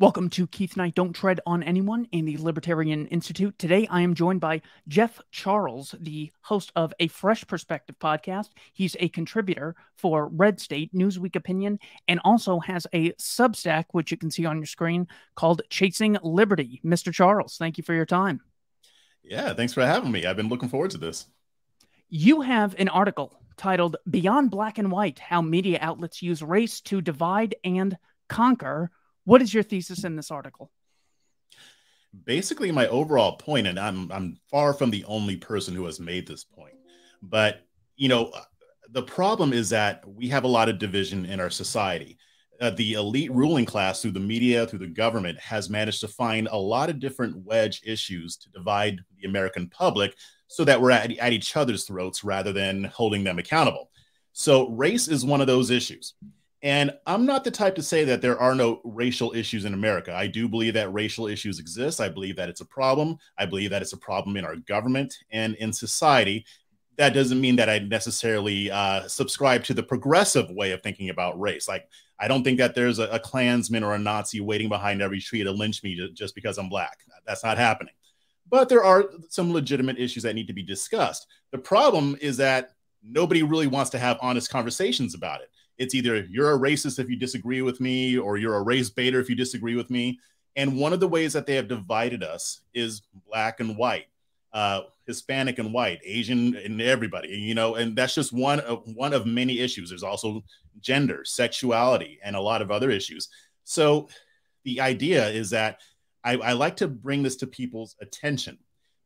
Welcome to Keith Knight Don't Tread on Anyone in the Libertarian Institute. Today I am joined by Jeff Charles, the host of a Fresh Perspective podcast. He's a contributor for Red State, Newsweek Opinion, and also has a Substack, which you can see on your screen, called Chasing Liberty. Mr. Charles, thank you for your time. Yeah, thanks for having me. I've been looking forward to this. You have an article titled Beyond Black and White How Media Outlets Use Race to Divide and Conquer what is your thesis in this article? Basically, my overall point, and I'm I'm far from the only person who has made this point, but you know, the problem is that we have a lot of division in our society. Uh, the elite ruling class, through the media, through the government, has managed to find a lot of different wedge issues to divide the American public so that we're at, at each other's throats rather than holding them accountable. So, race is one of those issues. And I'm not the type to say that there are no racial issues in America. I do believe that racial issues exist. I believe that it's a problem. I believe that it's a problem in our government and in society. That doesn't mean that I necessarily uh, subscribe to the progressive way of thinking about race. Like, I don't think that there's a, a Klansman or a Nazi waiting behind every tree to lynch me just because I'm black. That's not happening. But there are some legitimate issues that need to be discussed. The problem is that nobody really wants to have honest conversations about it it's either you're a racist if you disagree with me, or you're a race baiter if you disagree with me. And one of the ways that they have divided us is black and white, uh, Hispanic and white, Asian and everybody, you know, and that's just one of one of many issues. There's also gender, sexuality, and a lot of other issues. So the idea is that I, I like to bring this to people's attention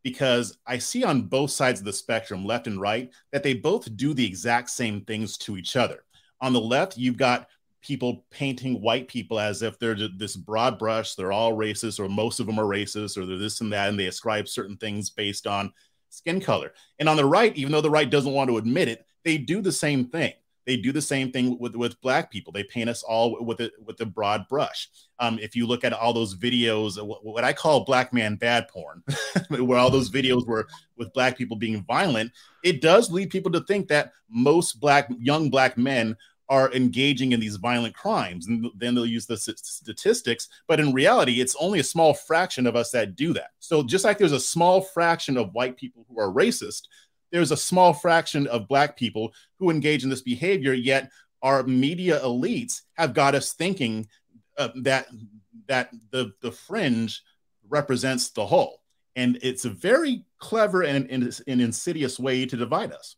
because I see on both sides of the spectrum, left and right, that they both do the exact same things to each other. On the left, you've got people painting white people as if they're this broad brush, they're all racist, or most of them are racist, or they're this and that, and they ascribe certain things based on skin color. And on the right, even though the right doesn't want to admit it, they do the same thing. They do the same thing with, with black people. They paint us all with it with a broad brush. Um, if you look at all those videos, what I call black man bad porn, where all those videos were with black people being violent, it does lead people to think that most black young black men are engaging in these violent crimes and then they'll use the statistics but in reality it's only a small fraction of us that do that so just like there's a small fraction of white people who are racist there's a small fraction of black people who engage in this behavior yet our media elites have got us thinking uh, that that the the fringe represents the whole. And it's a very clever and, and, and insidious way to divide us.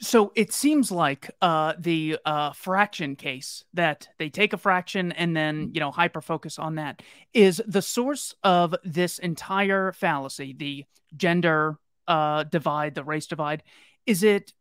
So it seems like uh, the uh, fraction case that they take a fraction and then you know hyper focus on that is the source of this entire fallacy, the gender uh, divide, the race divide. Is it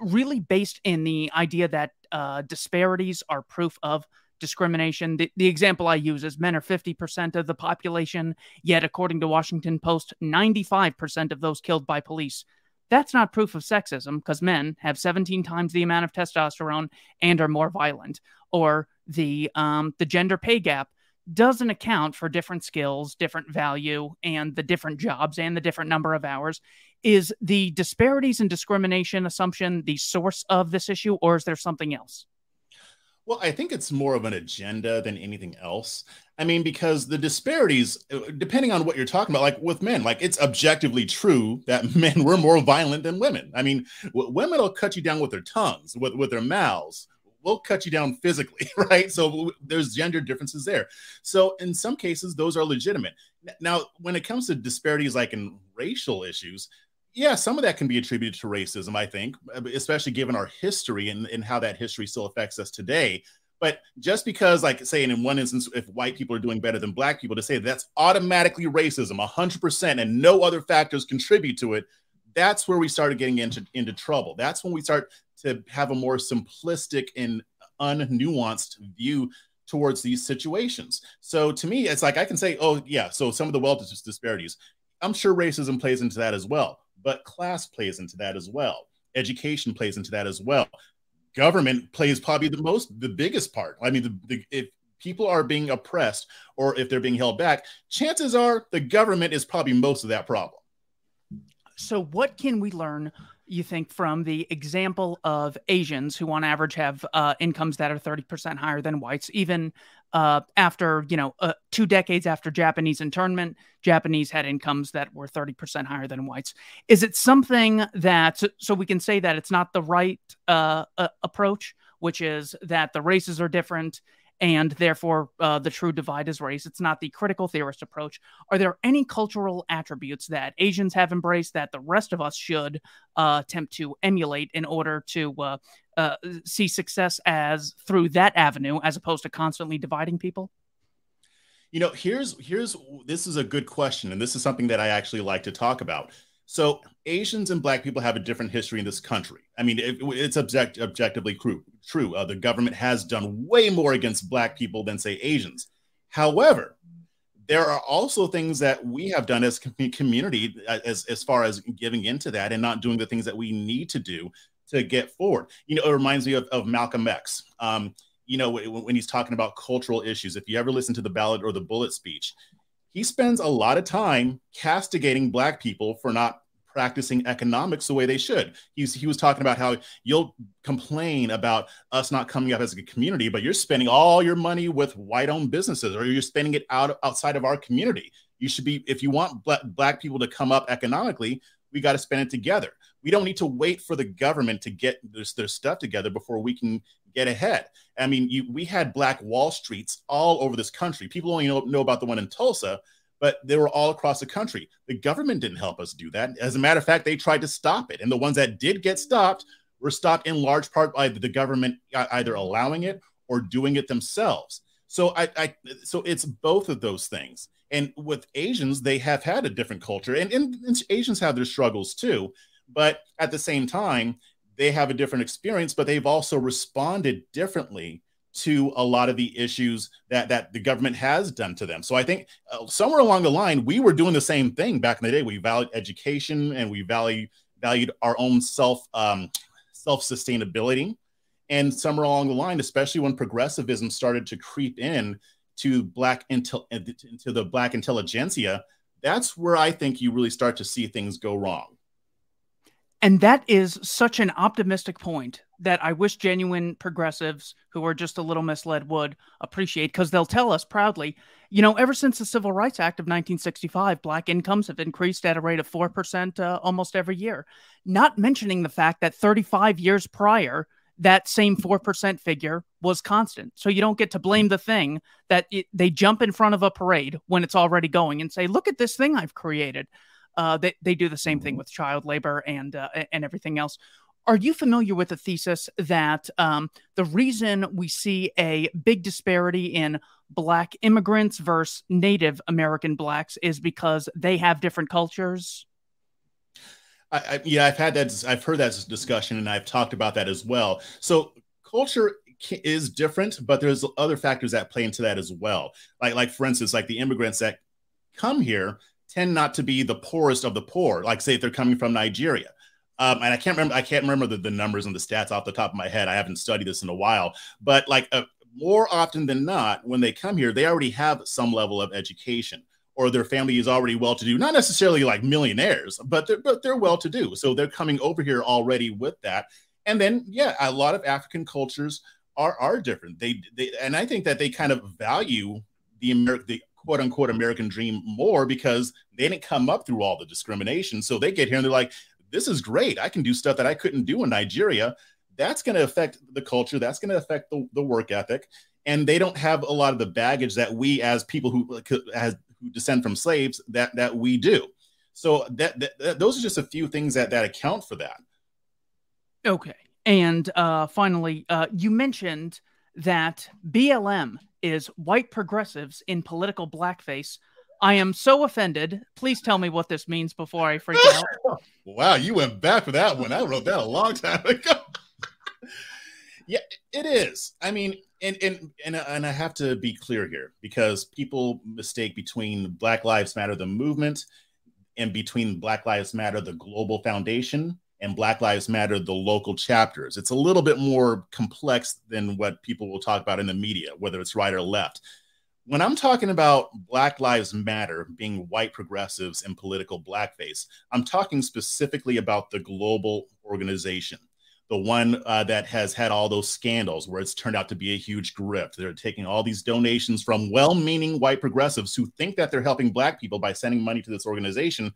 really based in the idea that uh, disparities are proof of discrimination? The, the example I use is men are 50% of the population, yet according to Washington Post, 95% of those killed by police that's not proof of sexism because men have 17 times the amount of testosterone and are more violent. Or the um, the gender pay gap doesn't account for different skills, different value, and the different jobs and the different number of hours. Is the disparities and discrimination assumption the source of this issue, or is there something else? Well, I think it's more of an agenda than anything else. I mean, because the disparities, uh, depending on what you're talking about, like with men, like it's objectively true that men were more violent than women. I mean, w- women will cut you down with their tongues, with, with their mouths. We'll cut you down physically, right? So there's gender differences there. So in some cases, those are legitimate. Now, when it comes to disparities like in racial issues, yeah, some of that can be attributed to racism, I think, uh, especially given our history and, and how that history still affects us today. But just because, like, say, in one instance, if white people are doing better than black people, to say that's automatically racism, 100%, and no other factors contribute to it, that's where we started getting into, into trouble. That's when we start to have a more simplistic and unnuanced view towards these situations. So to me, it's like I can say, oh, yeah, so some of the wealth disparities, I'm sure racism plays into that as well, but class plays into that as well. Education plays into that as well government plays probably the most the biggest part. I mean, the, the, if people are being oppressed or if they're being held back, chances are the government is probably most of that problem. So, what can we learn, you think, from the example of Asians who, on average, have uh, incomes that are 30% higher than whites, even uh, after you know uh, two decades after Japanese internment, Japanese had incomes that were 30% higher than whites. Is it something that so we can say that it's not the right uh, approach, which is that the races are different and therefore uh, the true divide is race. It's not the critical theorist approach. Are there any cultural attributes that Asians have embraced that the rest of us should uh, attempt to emulate in order to uh, uh see success as through that avenue, as opposed to constantly dividing people? You know, here's here's this is a good question, and this is something that I actually like to talk about. So Asians and Black people have a different history in this country. I mean, it, it's object, objectively true. True, uh, the government has done way more against Black people than say Asians. However, there are also things that we have done as community uh, as, as far as giving into that and not doing the things that we need to do to get forward. You know, it reminds me of, of Malcolm X. Um, you know, when, when he's talking about cultural issues, if you ever listen to the ballad or the bullet speech, he spends a lot of time castigating black people for not practicing economics the way they should. He's, he was talking about how you'll complain about us not coming up as a community, but you're spending all your money with white-owned businesses, or you're spending it out outside of our community. You should be, if you want black, black people to come up economically, we got to spend it together. We don't need to wait for the government to get their, their stuff together before we can get ahead. I mean, you, we had black Wall Streets all over this country. People only know, know about the one in Tulsa, but they were all across the country. The government didn't help us do that. As a matter of fact, they tried to stop it. And the ones that did get stopped were stopped in large part by the government either allowing it or doing it themselves. So I, I so it's both of those things. And with Asians, they have had a different culture, and, and, and Asians have their struggles too. But at the same time, they have a different experience, but they've also responded differently to a lot of the issues that that the government has done to them. So I think uh, somewhere along the line we were doing the same thing back in the day. We valued education and we value valued our own self um, self sustainability. And somewhere along the line, especially when progressivism started to creep in to black intel into the black intelligentsia, that's where I think you really start to see things go wrong. And that is such an optimistic point that I wish genuine progressives who are just a little misled would appreciate because they'll tell us proudly, you know, ever since the Civil Rights Act of 1965, black incomes have increased at a rate of 4% uh, almost every year. Not mentioning the fact that 35 years prior, that same 4% figure was constant. So you don't get to blame the thing that it, they jump in front of a parade when it's already going and say, look at this thing I've created. Uh, they, they do the same thing with child labor and uh, and everything else. Are you familiar with the thesis that um, the reason we see a big disparity in Black immigrants versus Native American Blacks is because they have different cultures? I, I, yeah, I've had that. I've heard that discussion, and I've talked about that as well. So culture is different, but there's other factors that play into that as well. Like, like for instance, like the immigrants that come here tend not to be the poorest of the poor. Like say if they're coming from Nigeria. Um, and I can't remember I can't remember the, the numbers and the stats off the top of my head. I haven't studied this in a while, but like uh, more often than not, when they come here, they already have some level of education or their family is already well to do, not necessarily like millionaires, but they're, but they're well to do. So they're coming over here already with that. And then, yeah, a lot of African cultures are, are different. They, they, and I think that they kind of value the American, the quote unquote American dream more because they didn't come up through all the discrimination. So they get here and they're like, this is great. I can do stuff that I couldn't do in Nigeria. That's going to affect the culture. That's going to affect the, the work ethic. And they don't have a lot of the baggage that we, as people who, as, who descend from slaves, that that we do. So that, that, that those are just a few things that that account for that. Okay. And uh, finally, uh, you mentioned that BLM is white progressives in political blackface. I am so offended. Please tell me what this means before I freak out. wow, you went back for that one. I wrote that a long time ago. yeah, it is. I mean, and and and uh, and I have to be clear here because people mistake between Black Lives Matter the movement and between Black Lives Matter the global foundation and Black Lives Matter, the local chapters. It's a little bit more complex than what people will talk about in the media, whether it's right or left. When I'm talking about Black Lives Matter being white progressives and political blackface, I'm talking specifically about the global organization. the one uh, that has had all those scandals where it's turned out to be a huge grift. They're taking all these donations from well meaning white progressives who think that they're helping Black people by sending money to this organization.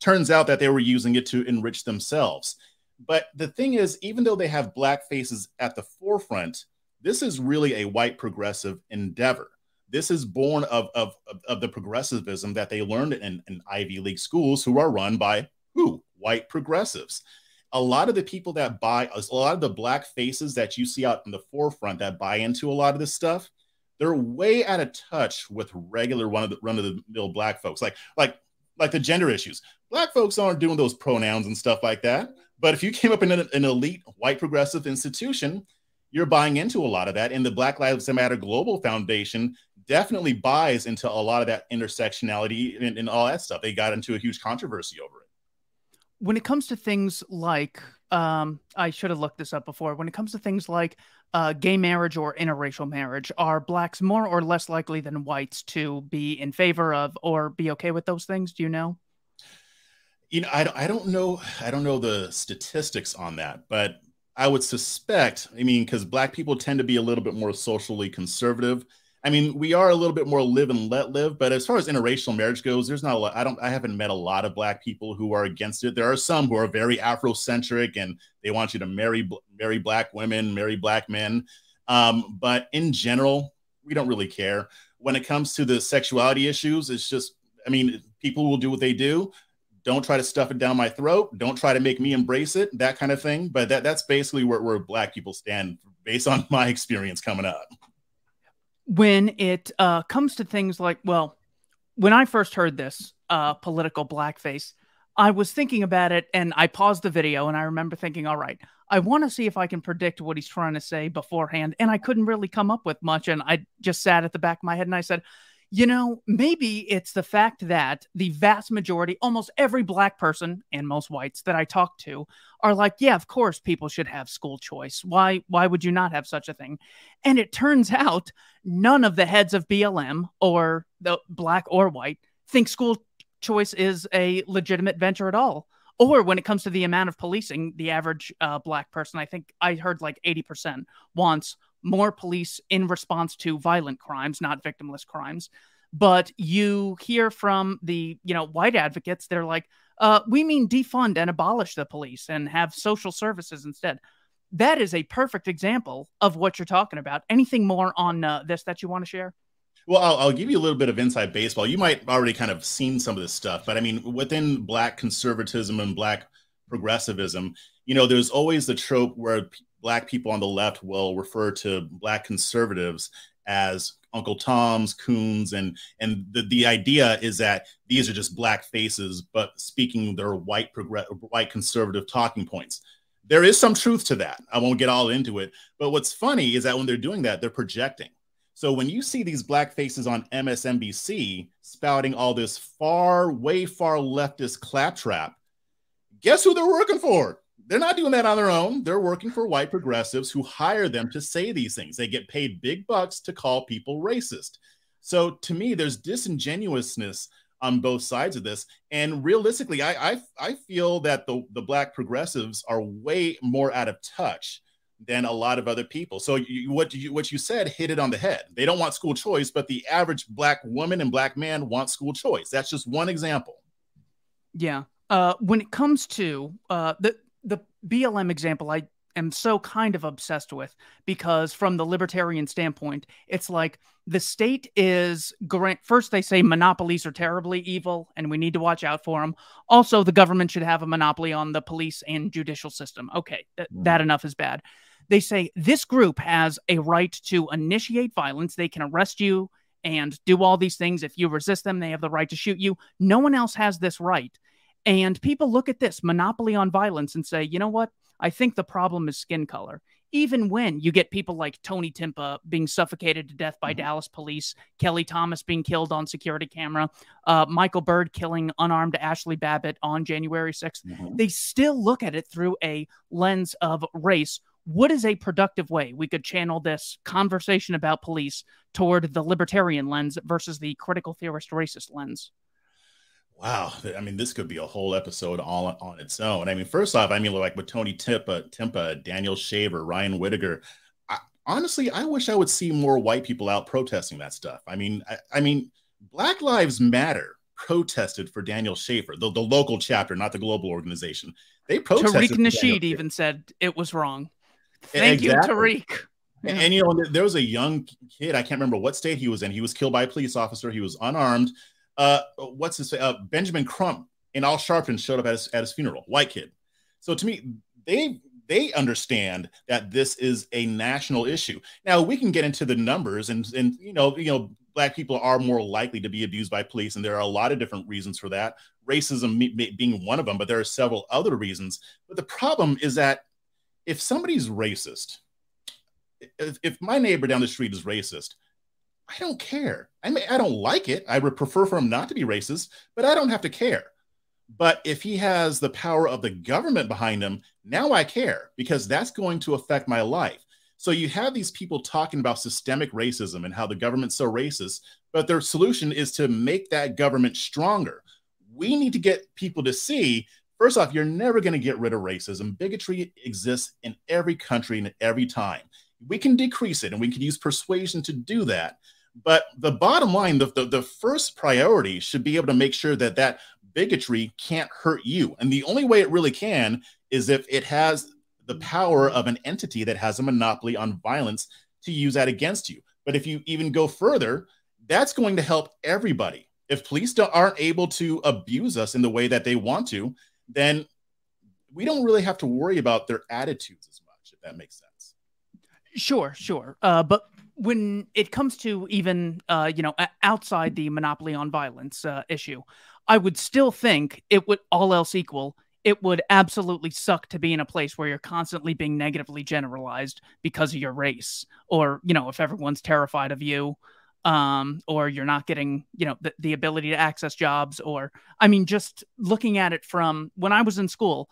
Turns out that they were using it to enrich themselves. But the thing is, even though they have Black faces at the forefront, this is really a white progressive endeavor. This is born of, of, of the progressivism that they learned in, in Ivy League schools who are run by who? White progressives a lot of the people that buy a lot of the black faces that you see out in the forefront that buy into a lot of this stuff they're way out of touch with regular run of the run of the mill black folks like like like the gender issues. Black folks aren't doing those pronouns and stuff like that. But if you came up in an, an elite white progressive institution you're buying into a lot of that. And the black lives matter global foundation definitely buys into a lot of that intersectionality and, and all that stuff. They got into a huge controversy over it. When it comes to things like um, I should have looked this up before. When it comes to things like uh, gay marriage or interracial marriage, are blacks more or less likely than whites to be in favor of or be okay with those things? Do you know? You know, I, I don't know. I don't know the statistics on that, but I would suspect. I mean, because black people tend to be a little bit more socially conservative I mean, we are a little bit more live and let live, but as far as interracial marriage goes, there's not a lot. I don't, I haven't met a lot of black people who are against it. There are some who are very Afrocentric and they want you to marry, marry black women, marry black men. Um, but in general, we don't really care. When it comes to the sexuality issues, it's just, I mean, people will do what they do. Don't try to stuff it down my throat. Don't try to make me embrace it, that kind of thing. But that, that's basically where, where black people stand based on my experience coming up when it uh, comes to things like, well, when I first heard this uh, political blackface, I was thinking about it and I paused the video and I remember thinking, all right, I want to see if I can predict what he's trying to say beforehand. And I couldn't really come up with much. And I just sat at the back of my head and I said, you know, maybe it's the fact that the vast majority, almost every black person and most whites that I talk to are like, yeah, of course people should have school choice. Why why would you not have such a thing? And it turns out none of the heads of BLM or the black or white think school choice is a legitimate venture at all. Or when it comes to the amount of policing, the average uh, black person, I think I heard like 80% wants more police in response to violent crimes, not victimless crimes. But you hear from the, you know, white advocates, they're like, uh, we mean defund and abolish the police and have social services instead. That is a perfect example of what you're talking about. Anything more on uh, this that you want to share? Well, I'll, I'll, give you a little bit of inside baseball. You might already kind of seen some of this stuff, but I mean, within Black conservatism and Black progressivism, you know, there's always the trope where black people on the left will refer to black conservatives as Uncle Toms, Coons, and and the, the idea is that these are just black faces, but speaking their white white conservative talking points. There is some truth to that. I won't get all into it, but what's funny is that when they're doing that, they're projecting. So when you see these black faces on MSNBC spouting all this far, way far leftist claptrap, guess who they're working for? They're not doing that on their own. They're working for white progressives who hire them to say these things. They get paid big bucks to call people racist. So to me, there's disingenuousness on both sides of this. And realistically, I I, I feel that the, the black progressives are way more out of touch than a lot of other people. So you, what you what you said hit it on the head. They don't want school choice, but the average black woman and black man want school choice. That's just one example. Yeah. Uh, when it comes to uh, the the BLM example, I am so kind of obsessed with because from the libertarian standpoint, it's like the state is grant. First, they say monopolies are terribly evil and we need to watch out for them. Also, the government should have a monopoly on the police and judicial system. Okay, th- mm. that enough is bad. They say this group has a right to initiate violence. They can arrest you and do all these things. If you resist them, they have the right to shoot you. No one else has this right. And people look at this monopoly on violence and say, you know what? I think the problem is skin color. Even when you get people like Tony Timpa being suffocated to death by mm-hmm. Dallas police, Kelly Thomas being killed on security camera, uh, Michael Byrd killing unarmed Ashley Babbitt on January 6th, mm-hmm. they still look at it through a lens of race. What is a productive way we could channel this conversation about police toward the libertarian lens versus the critical theorist racist lens? Wow, I mean, this could be a whole episode all on its own. I mean, first off, I mean, like with Tony Timpa, Timpa Daniel Shaver, Ryan Whitaker. I, honestly, I wish I would see more white people out protesting that stuff. I mean, I, I mean, Black Lives Matter protested for Daniel Shaver, the, the local chapter, not the global organization. They protested. Tariq Nasheed even said it was wrong. Thank exactly. you, Tariq. Yeah. And, and, you know, there was a young kid. I can't remember what state he was in. He was killed by a police officer. He was unarmed. Uh, what's his? Uh, Benjamin Crump and Al Sharpton showed up at his, at his funeral. White kid. So to me, they they understand that this is a national issue. Now we can get into the numbers, and and you know, you know, black people are more likely to be abused by police, and there are a lot of different reasons for that. Racism being one of them, but there are several other reasons. But the problem is that if somebody's racist, if, if my neighbor down the street is racist, I don't care. I mean, I don't like it. I would prefer for him not to be racist, but I don't have to care. But if he has the power of the government behind him, now I care because that's going to affect my life. So you have these people talking about systemic racism and how the government's so racist, but their solution is to make that government stronger. We need to get people to see first off, you're never going to get rid of racism. Bigotry exists in every country and every time. We can decrease it and we can use persuasion to do that. But the bottom line, the, the, the first priority should be able to make sure that that bigotry can't hurt you. And the only way it really can is if it has the power of an entity that has a monopoly on violence to use that against you. But if you even go further, that's going to help everybody. If police aren't able to abuse us in the way that they want to, then we don't really have to worry about their attitudes as much, if that makes sense. Sure, sure. Uh, but when it comes to even uh, you know outside the monopoly on violence uh, issue, I would still think it would all else equal. It would absolutely suck to be in a place where you're constantly being negatively generalized because of your race, or you know, if everyone's terrified of you, um, or you're not getting, you know, the, the ability to access jobs, or I mean, just looking at it from when I was in school,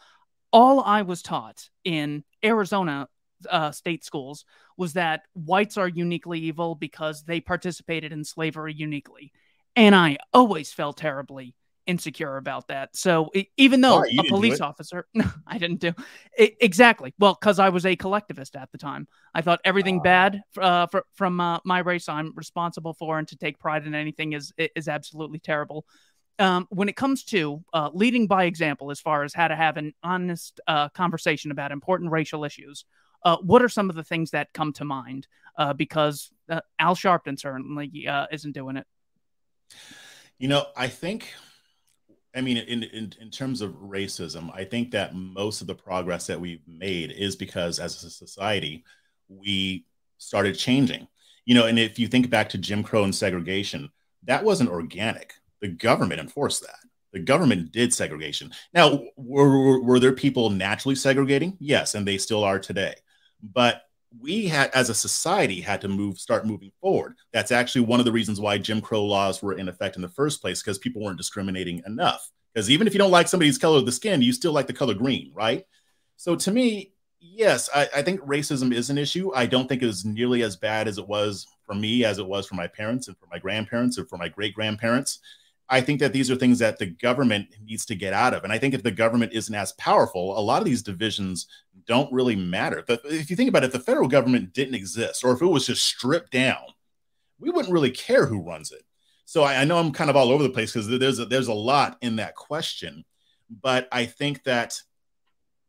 all I was taught in Arizona uh, state schools was that whites are uniquely evil because they participated in slavery uniquely. And I always felt terribly insecure about that. So it, even though a police officer, no, I didn't do it, exactly. Well, because I was a collectivist at the time, I thought everything uh, bad uh, for, from uh, my race I'm responsible for, and to take pride in anything is is absolutely terrible. Um, when it comes to uh, leading by example, as far as how to have an honest uh, conversation about important racial issues, uh, what are some of the things that come to mind? Uh, because uh, Al Sharpton certainly uh, isn't doing it. You know, I think, I mean, in, in, in terms of racism, I think that most of the progress that we've made is because as a society, we started changing. You know, and if you think back to Jim Crow and segregation, that wasn't organic. The government enforced that. The government did segregation. Now, were, were, were there people naturally segregating? Yes, and they still are today but we had as a society had to move start moving forward. That's actually one of the reasons why jim crow laws were in effect in the first place because people weren't discriminating enough. Because even if you don't like somebody's color of the skin you still like the color green right? So to me yes I, I think racism is an issue. I don't think it was nearly as bad as it was for me as it was for my parents and for my grandparents and for my great grandparents I think that these are things that the government needs to get out of. And I think if the government isn't as powerful, a lot of these divisions don't really matter. But if you think about it, if the federal government didn't exist, or if it was just stripped down, we wouldn't really care who runs it. So I, I know I'm kind of all over the place because there's a, there's a lot in that question, but I think that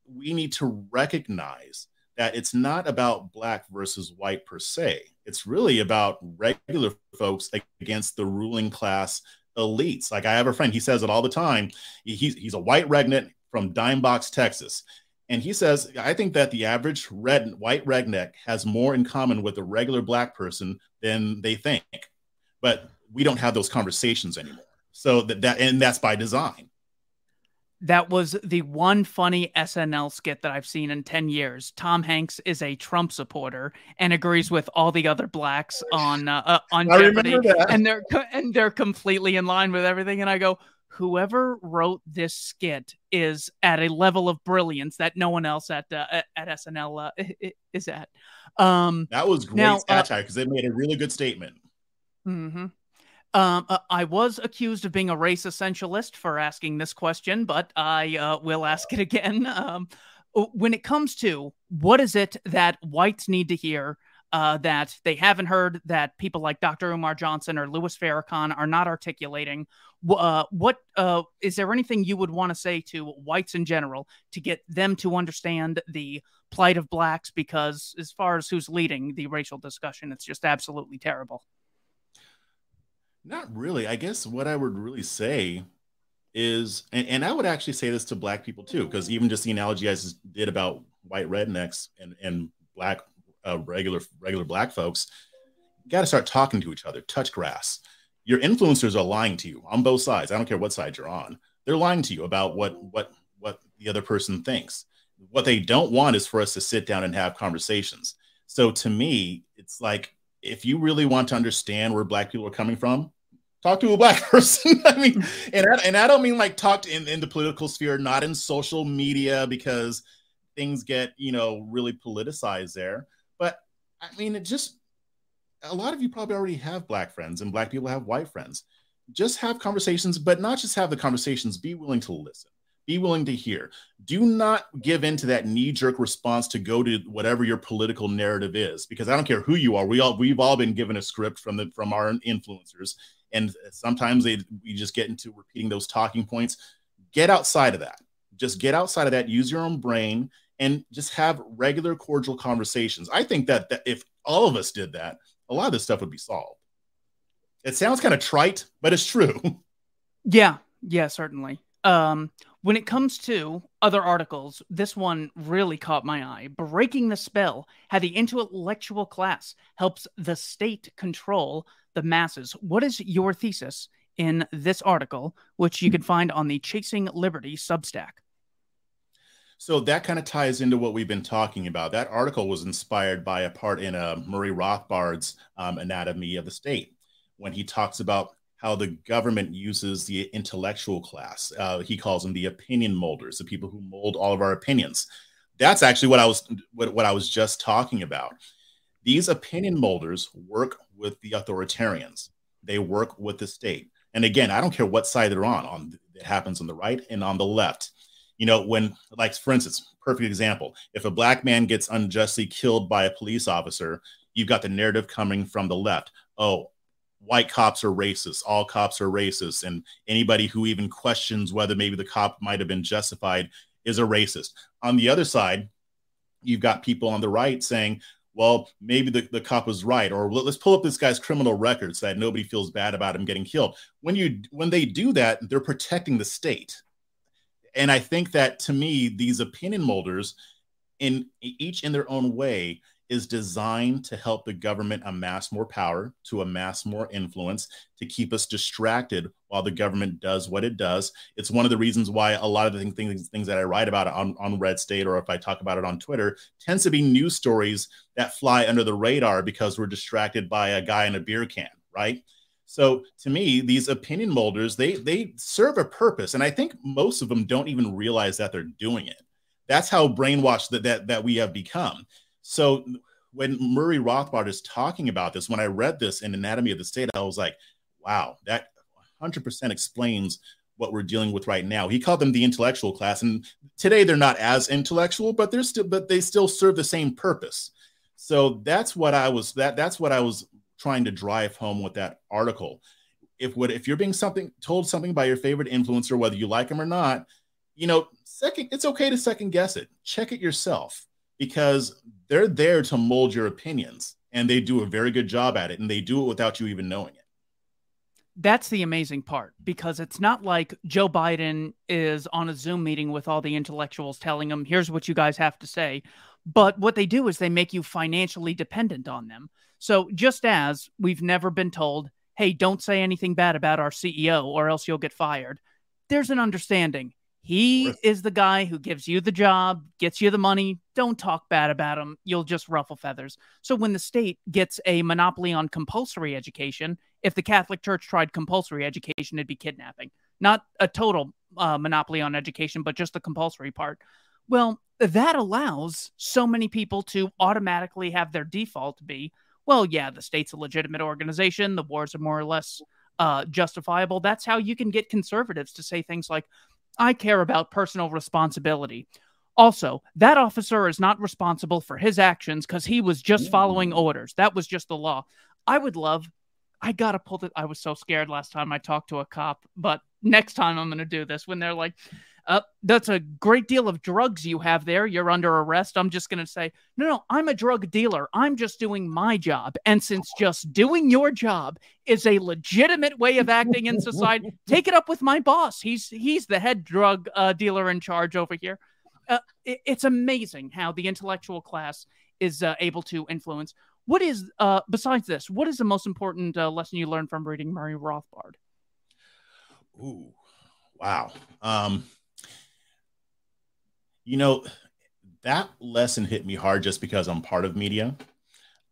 we need to recognize that it's not about black versus white per se. It's really about regular folks against the ruling class elites. Like I have a friend, he says it all the time. He's, he's a white redneck from Dime Box, Texas. And he says, I think that the average red white redneck has more in common with a regular black person than they think. But we don't have those conversations anymore. So that, that and that's by design. That was the one funny SNL skit that I've seen in 10 years. Tom Hanks is a Trump supporter and agrees with all the other blacks on uh, uh, on I Jeopardy and they're and they're completely in line with everything and I go whoever wrote this skit is at a level of brilliance that no one else at uh, at SNL uh, is at. Um, that was great now, uh, satire because they made a really good statement. Mm-hmm. Um, uh, I was accused of being a race essentialist for asking this question, but I uh, will ask it again. Um, when it comes to what is it that whites need to hear uh, that they haven't heard that people like Dr. Umar Johnson or Louis Farrakhan are not articulating. Uh, what uh, is there anything you would want to say to whites in general to get them to understand the plight of blacks? Because as far as who's leading the racial discussion, it's just absolutely terrible. Not really. I guess what I would really say is, and, and I would actually say this to black people too, because even just the analogy I just did about white rednecks and, and black uh, regular regular black folks, got to start talking to each other, touch grass. Your influencers are lying to you on both sides. I don't care what side you're on. They're lying to you about what what what the other person thinks. What they don't want is for us to sit down and have conversations. So to me, it's like if you really want to understand where black people are coming from, talk to a black person. I mean, hmm. and I, and I don't mean like talk to in, in the political sphere, not in social media because things get you know really politicized there. But I mean, it just a lot of you probably already have black friends and black people have white friends. Just have conversations, but not just have the conversations, be willing to listen. Be willing to hear. Do not give in to that knee-jerk response to go to whatever your political narrative is, because I don't care who you are. We all we've all been given a script from the from our influencers, and sometimes they we just get into repeating those talking points. Get outside of that. Just get outside of that. Use your own brain and just have regular cordial conversations. I think that, that if all of us did that, a lot of this stuff would be solved. It sounds kind of trite, but it's true. Yeah, yeah, certainly. Um, when it comes to other articles, this one really caught my eye. Breaking the spell, how the intellectual class helps the state control the masses. What is your thesis in this article, which you can find on the Chasing Liberty Substack? So that kind of ties into what we've been talking about. That article was inspired by a part in uh, Murray Rothbard's um, Anatomy of the State when he talks about how the government uses the intellectual class. Uh, he calls them the opinion molders, the people who mold all of our opinions. That's actually what I was what, what I was just talking about. These opinion molders work with the authoritarians. They work with the state. And again, I don't care what side they're on. On it happens on the right and on the left you know, when, like, for instance, perfect example, if a black man gets unjustly killed by a police officer, you've got the narrative coming from the left. Oh, white cops are racist, all cops are racist, and anybody who even questions whether maybe the cop might have been justified is a racist. On the other side, you've got people on the right saying, well, maybe the, the cop was right, or let's pull up this guy's criminal record so that nobody feels bad about him getting killed. When you when they do that, they're protecting the state and I think that to me, these opinion molders, in each in their own way, is designed to help the government amass more power, to amass more influence, to keep us distracted while the government does what it does. It's one of the reasons why a lot of the things, things that I write about on, on Red State or if I talk about it on Twitter tends to be news stories that fly under the radar because we're distracted by a guy in a beer can, right? So to me, these opinion molders, they they serve a purpose. And I think most of them don't even realize that they're doing it. That's how brainwashed that that, that we have become. So when Murray Rothbard is talking about this, when I read this in Anatomy of the State, I was like, wow, that 100% explains what we're dealing with right now. He called them the intellectual class, and today they're not as intellectual, but they're still, but they still serve the same purpose. So that's what I was that that's what I was trying to drive home with that article. If what if you're being something told something by your favorite influencer, whether you like them or not, you know, second, it's okay to second guess it. Check it yourself because they're there to mold your opinions and they do a very good job at it and they do it without you even knowing it. That's the amazing part because it's not like Joe Biden is on a Zoom meeting with all the intellectuals telling them, here's what you guys have to say. But what they do is they make you financially dependent on them. So just as we've never been told, hey, don't say anything bad about our CEO or else you'll get fired, there's an understanding. He is the guy who gives you the job, gets you the money. Don't talk bad about him. You'll just ruffle feathers. So when the state gets a monopoly on compulsory education, if the Catholic Church tried compulsory education, it'd be kidnapping. Not a total uh, monopoly on education, but just the compulsory part. Well, that allows so many people to automatically have their default be well, yeah, the state's a legitimate organization. The wars are more or less uh, justifiable. That's how you can get conservatives to say things like, I care about personal responsibility. Also, that officer is not responsible for his actions because he was just mm. following orders. That was just the law. I would love, I gotta pull it. I was so scared last time I talked to a cop, but next time I'm gonna do this when they're like, uh, that's a great deal of drugs you have there. You're under arrest. I'm just going to say, no, no, I'm a drug dealer. I'm just doing my job. And since just doing your job is a legitimate way of acting in society, take it up with my boss. He's he's the head drug uh, dealer in charge over here. Uh, it, it's amazing how the intellectual class is uh, able to influence. What is, uh, besides this, what is the most important uh, lesson you learned from reading Murray Rothbard? Ooh, wow. Um, you know, that lesson hit me hard just because I'm part of media.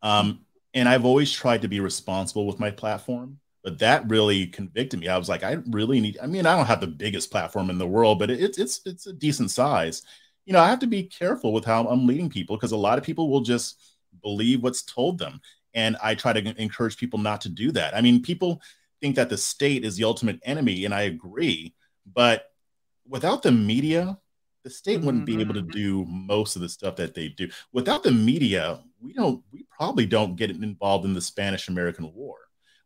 Um, and I've always tried to be responsible with my platform, but that really convicted me. I was like, I really need, I mean, I don't have the biggest platform in the world, but it's it's it's a decent size. You know, I have to be careful with how I'm leading people because a lot of people will just believe what's told them. And I try to encourage people not to do that. I mean, people think that the state is the ultimate enemy, and I agree. But without the media, the state wouldn't be able to mm-hmm. do most of the stuff that they do without the media we don't we probably don't get involved in the spanish american war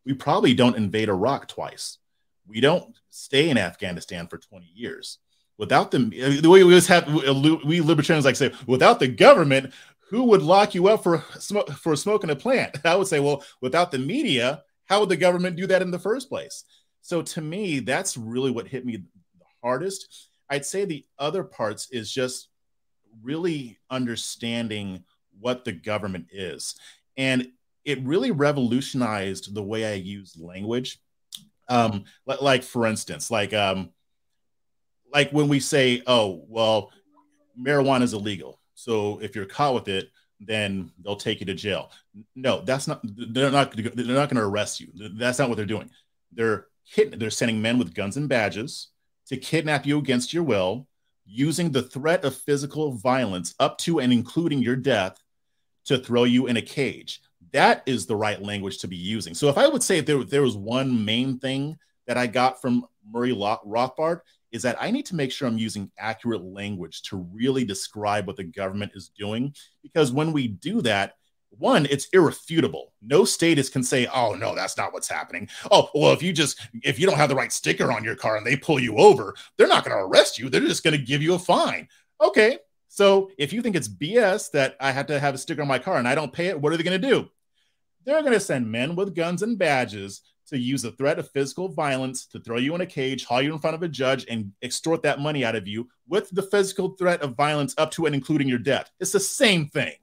we probably don't invade iraq twice we don't stay in afghanistan for 20 years without the the way we always have we libertarians like say without the government who would lock you up for for smoking a plant i would say well without the media how would the government do that in the first place so to me that's really what hit me the hardest I'd say the other parts is just really understanding what the government is. And it really revolutionized the way I use language. Um, like for instance, like um, like when we say, "Oh, well, marijuana is illegal," so if you're caught with it, then they'll take you to jail. No, that's not. They're not. They're not going to arrest you. That's not what they're doing. They're. They're sending men with guns and badges to kidnap you against your will, using the threat of physical violence up to and including your death to throw you in a cage. That is the right language to be using. So, if I would say if there, there was one main thing that I got from Murray Rothbard, is that I need to make sure I'm using accurate language to really describe what the government is doing. Because when we do that, one, it's irrefutable. No status can say, "Oh no, that's not what's happening." Oh, well, if you just if you don't have the right sticker on your car and they pull you over, they're not going to arrest you. They're just going to give you a fine. Okay, so if you think it's BS that I have to have a sticker on my car and I don't pay it, what are they going to do? They're going to send men with guns and badges to use a threat of physical violence to throw you in a cage, haul you in front of a judge, and extort that money out of you with the physical threat of violence up to and including your death. It's the same thing.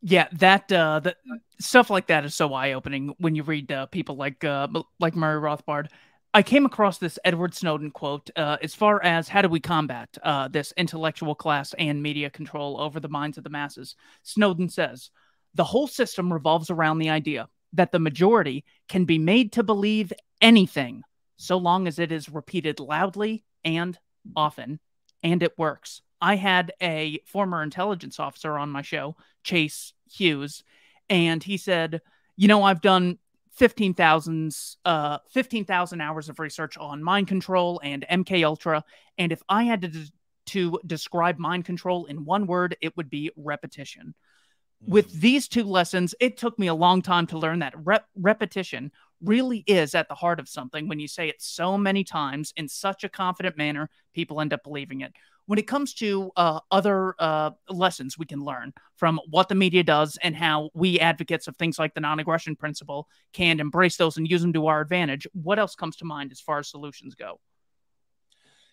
Yeah, that uh, the stuff like that is so eye opening when you read uh, people like uh, like Murray Rothbard. I came across this Edward Snowden quote uh, as far as how do we combat uh, this intellectual class and media control over the minds of the masses. Snowden says the whole system revolves around the idea that the majority can be made to believe anything so long as it is repeated loudly and often, and it works. I had a former intelligence officer on my show, Chase Hughes, and he said, "You know, I've done 15,000 uh 15,000 hours of research on mind control and MK Ultra, and if I had to to describe mind control in one word, it would be repetition." With these two lessons, it took me a long time to learn that rep- repetition really is at the heart of something. When you say it so many times in such a confident manner, people end up believing it when it comes to uh, other uh, lessons we can learn from what the media does and how we advocates of things like the non-aggression principle can embrace those and use them to our advantage what else comes to mind as far as solutions go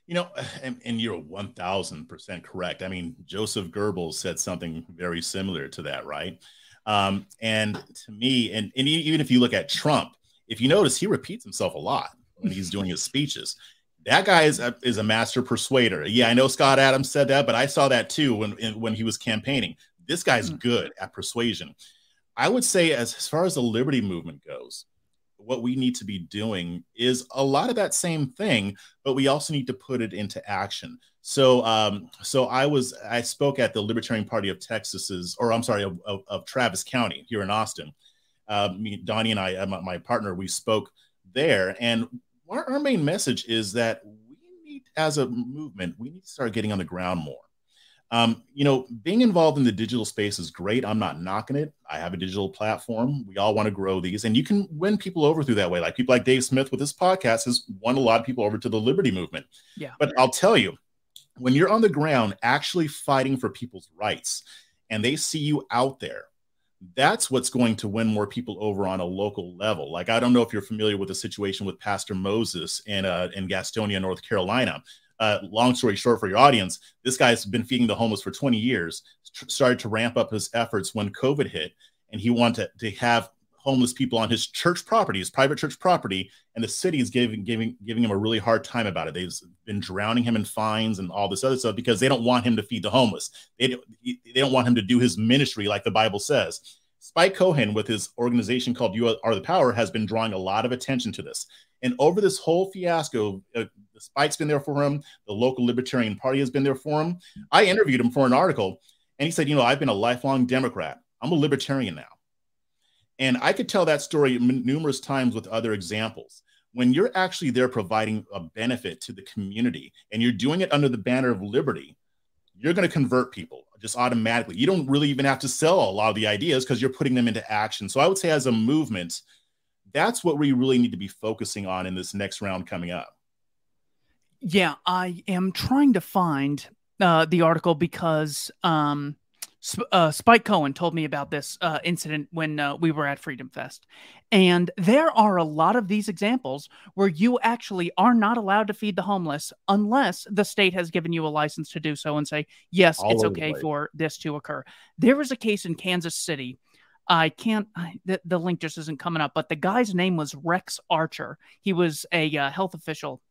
you know and, and you're 1000% correct i mean joseph goebbels said something very similar to that right um, and to me and, and even if you look at trump if you notice he repeats himself a lot when he's doing his speeches that guy is a, is a master persuader. Yeah, I know Scott Adams said that, but I saw that too when when he was campaigning. This guy's mm. good at persuasion. I would say, as, as far as the liberty movement goes, what we need to be doing is a lot of that same thing, but we also need to put it into action. So, um, so I was I spoke at the Libertarian Party of Texas's, or I'm sorry, of, of, of Travis County here in Austin, uh, me, Donnie and I, uh, my, my, partner, we spoke there, and our, our main message is that we need, as a movement, we need to start getting on the ground more. Um, you know, being involved in the digital space is great. I'm not knocking it. I have a digital platform. We all want to grow these, and you can win people over through that way. Like people like Dave Smith with his podcast has won a lot of people over to the liberty movement. Yeah. But I'll tell you, when you're on the ground actually fighting for people's rights, and they see you out there, that's what's going to win more people over on a local level. Like I don't know if you're familiar with the situation with Pastor Moses in uh, in Gastonia, North Carolina uh, long story short for your audience, this guy's been feeding the homeless for 20 years, started to ramp up his efforts when COVID hit, and he wanted to, to have homeless people on his church property, his private church property, and the city is giving giving giving him a really hard time about it. They've been drowning him in fines and all this other stuff because they don't want him to feed the homeless. They don't, they don't want him to do his ministry like the Bible says. Spike Cohen, with his organization called You Are the Power, has been drawing a lot of attention to this. And over this whole fiasco, uh, the Spike's been there for him. The local Libertarian Party has been there for him. I interviewed him for an article, and he said, "You know, I've been a lifelong Democrat. I'm a Libertarian now." And I could tell that story numerous times with other examples. When you're actually there providing a benefit to the community, and you're doing it under the banner of liberty, you're going to convert people just automatically. You don't really even have to sell a lot of the ideas because you're putting them into action. So I would say, as a movement, that's what we really need to be focusing on in this next round coming up. Yeah, I am trying to find uh, the article because um, Sp- uh, Spike Cohen told me about this uh, incident when uh, we were at Freedom Fest. And there are a lot of these examples where you actually are not allowed to feed the homeless unless the state has given you a license to do so and say, yes, All it's okay for this to occur. There was a case in Kansas City I can't, I, the, the link just isn't coming up, but the guy's name was Rex Archer. He was a uh, health official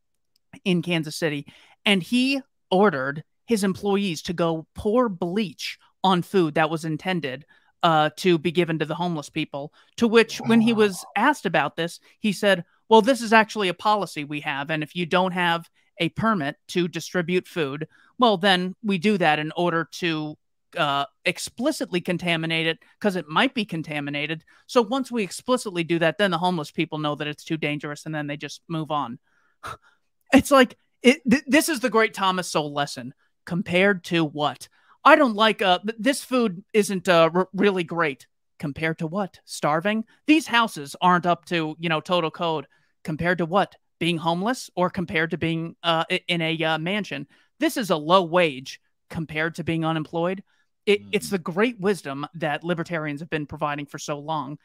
in Kansas City, and he ordered his employees to go pour bleach on food that was intended uh, to be given to the homeless people. To which, when he was asked about this, he said, Well, this is actually a policy we have. And if you don't have a permit to distribute food, well, then we do that in order to uh, explicitly contaminate it because it might be contaminated. So once we explicitly do that, then the homeless people know that it's too dangerous and then they just move on. It's like it, th- this is the great Thomas Sowell lesson compared to what? I don't like uh th- this food isn't uh, r- really great compared to what? Starving? These houses aren't up to, you know, total code compared to what? Being homeless or compared to being uh, in a uh, mansion. This is a low wage compared to being unemployed. It, mm. It's the great wisdom that libertarians have been providing for so long.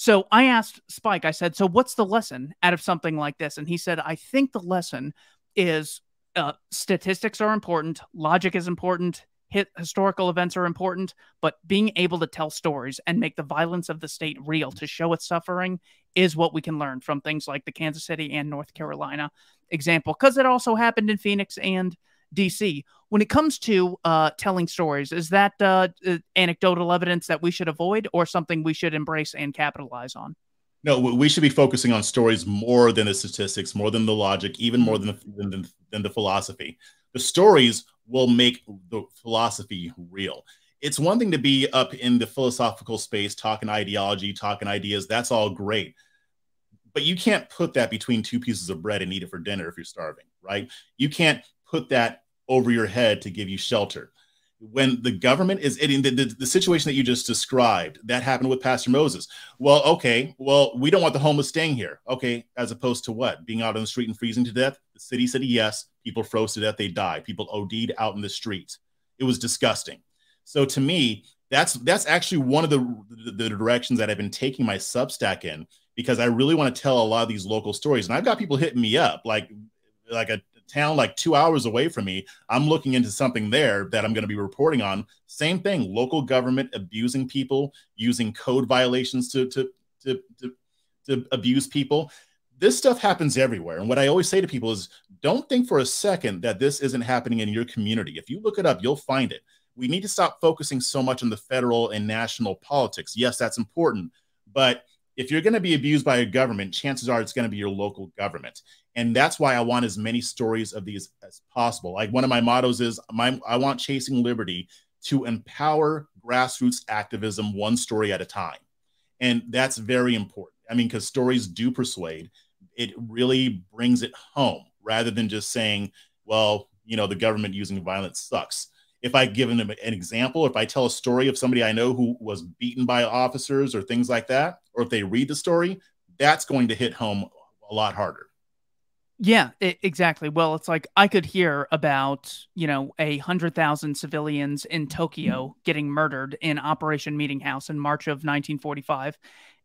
So I asked Spike, I said, So what's the lesson out of something like this? And he said, I think the lesson is uh, statistics are important, logic is important, hit, historical events are important, but being able to tell stories and make the violence of the state real to show its suffering is what we can learn from things like the Kansas City and North Carolina example, because it also happened in Phoenix and DC. When it comes to uh, telling stories, is that uh, uh, anecdotal evidence that we should avoid or something we should embrace and capitalize on? No, we should be focusing on stories more than the statistics, more than the logic, even more than the, than, than the philosophy. The stories will make the philosophy real. It's one thing to be up in the philosophical space, talking ideology, talking ideas. That's all great. But you can't put that between two pieces of bread and eat it for dinner if you're starving, right? You can't put that over your head to give you shelter. When the government is in the, the, the, situation that you just described, that happened with Pastor Moses. Well, okay, well, we don't want the homeless staying here. Okay, as opposed to what? Being out on the street and freezing to death? The city said yes. People froze to death, they died. People OD'd out in the streets. It was disgusting. So to me, that's that's actually one of the, the, the directions that I've been taking my Substack in because I really want to tell a lot of these local stories. And I've got people hitting me up like like a town like two hours away from me. I'm looking into something there that I'm going to be reporting on. Same thing, local government abusing people, using code violations to to to to, to abuse people. This stuff happens everywhere. And what I always say to people is don't think for a second that this isn't happening in your community. If you look it up, you'll find it. We need to stop focusing so much on the federal and national politics. Yes, that's important. But if you're going to be abused by a government, chances are it's going to be your local government. And that's why I want as many stories of these as possible. Like one of my mottos is my, I want Chasing Liberty to empower grassroots activism one story at a time. And that's very important. I mean, because stories do persuade, it really brings it home rather than just saying, well, you know, the government using violence sucks. If I give them an example, if I tell a story of somebody I know who was beaten by officers or things like that, or if they read the story, that's going to hit home a lot harder. Yeah, it, exactly. Well, it's like I could hear about, you know, a hundred thousand civilians in mm-hmm. Tokyo getting murdered in Operation Meetinghouse in March of 1945.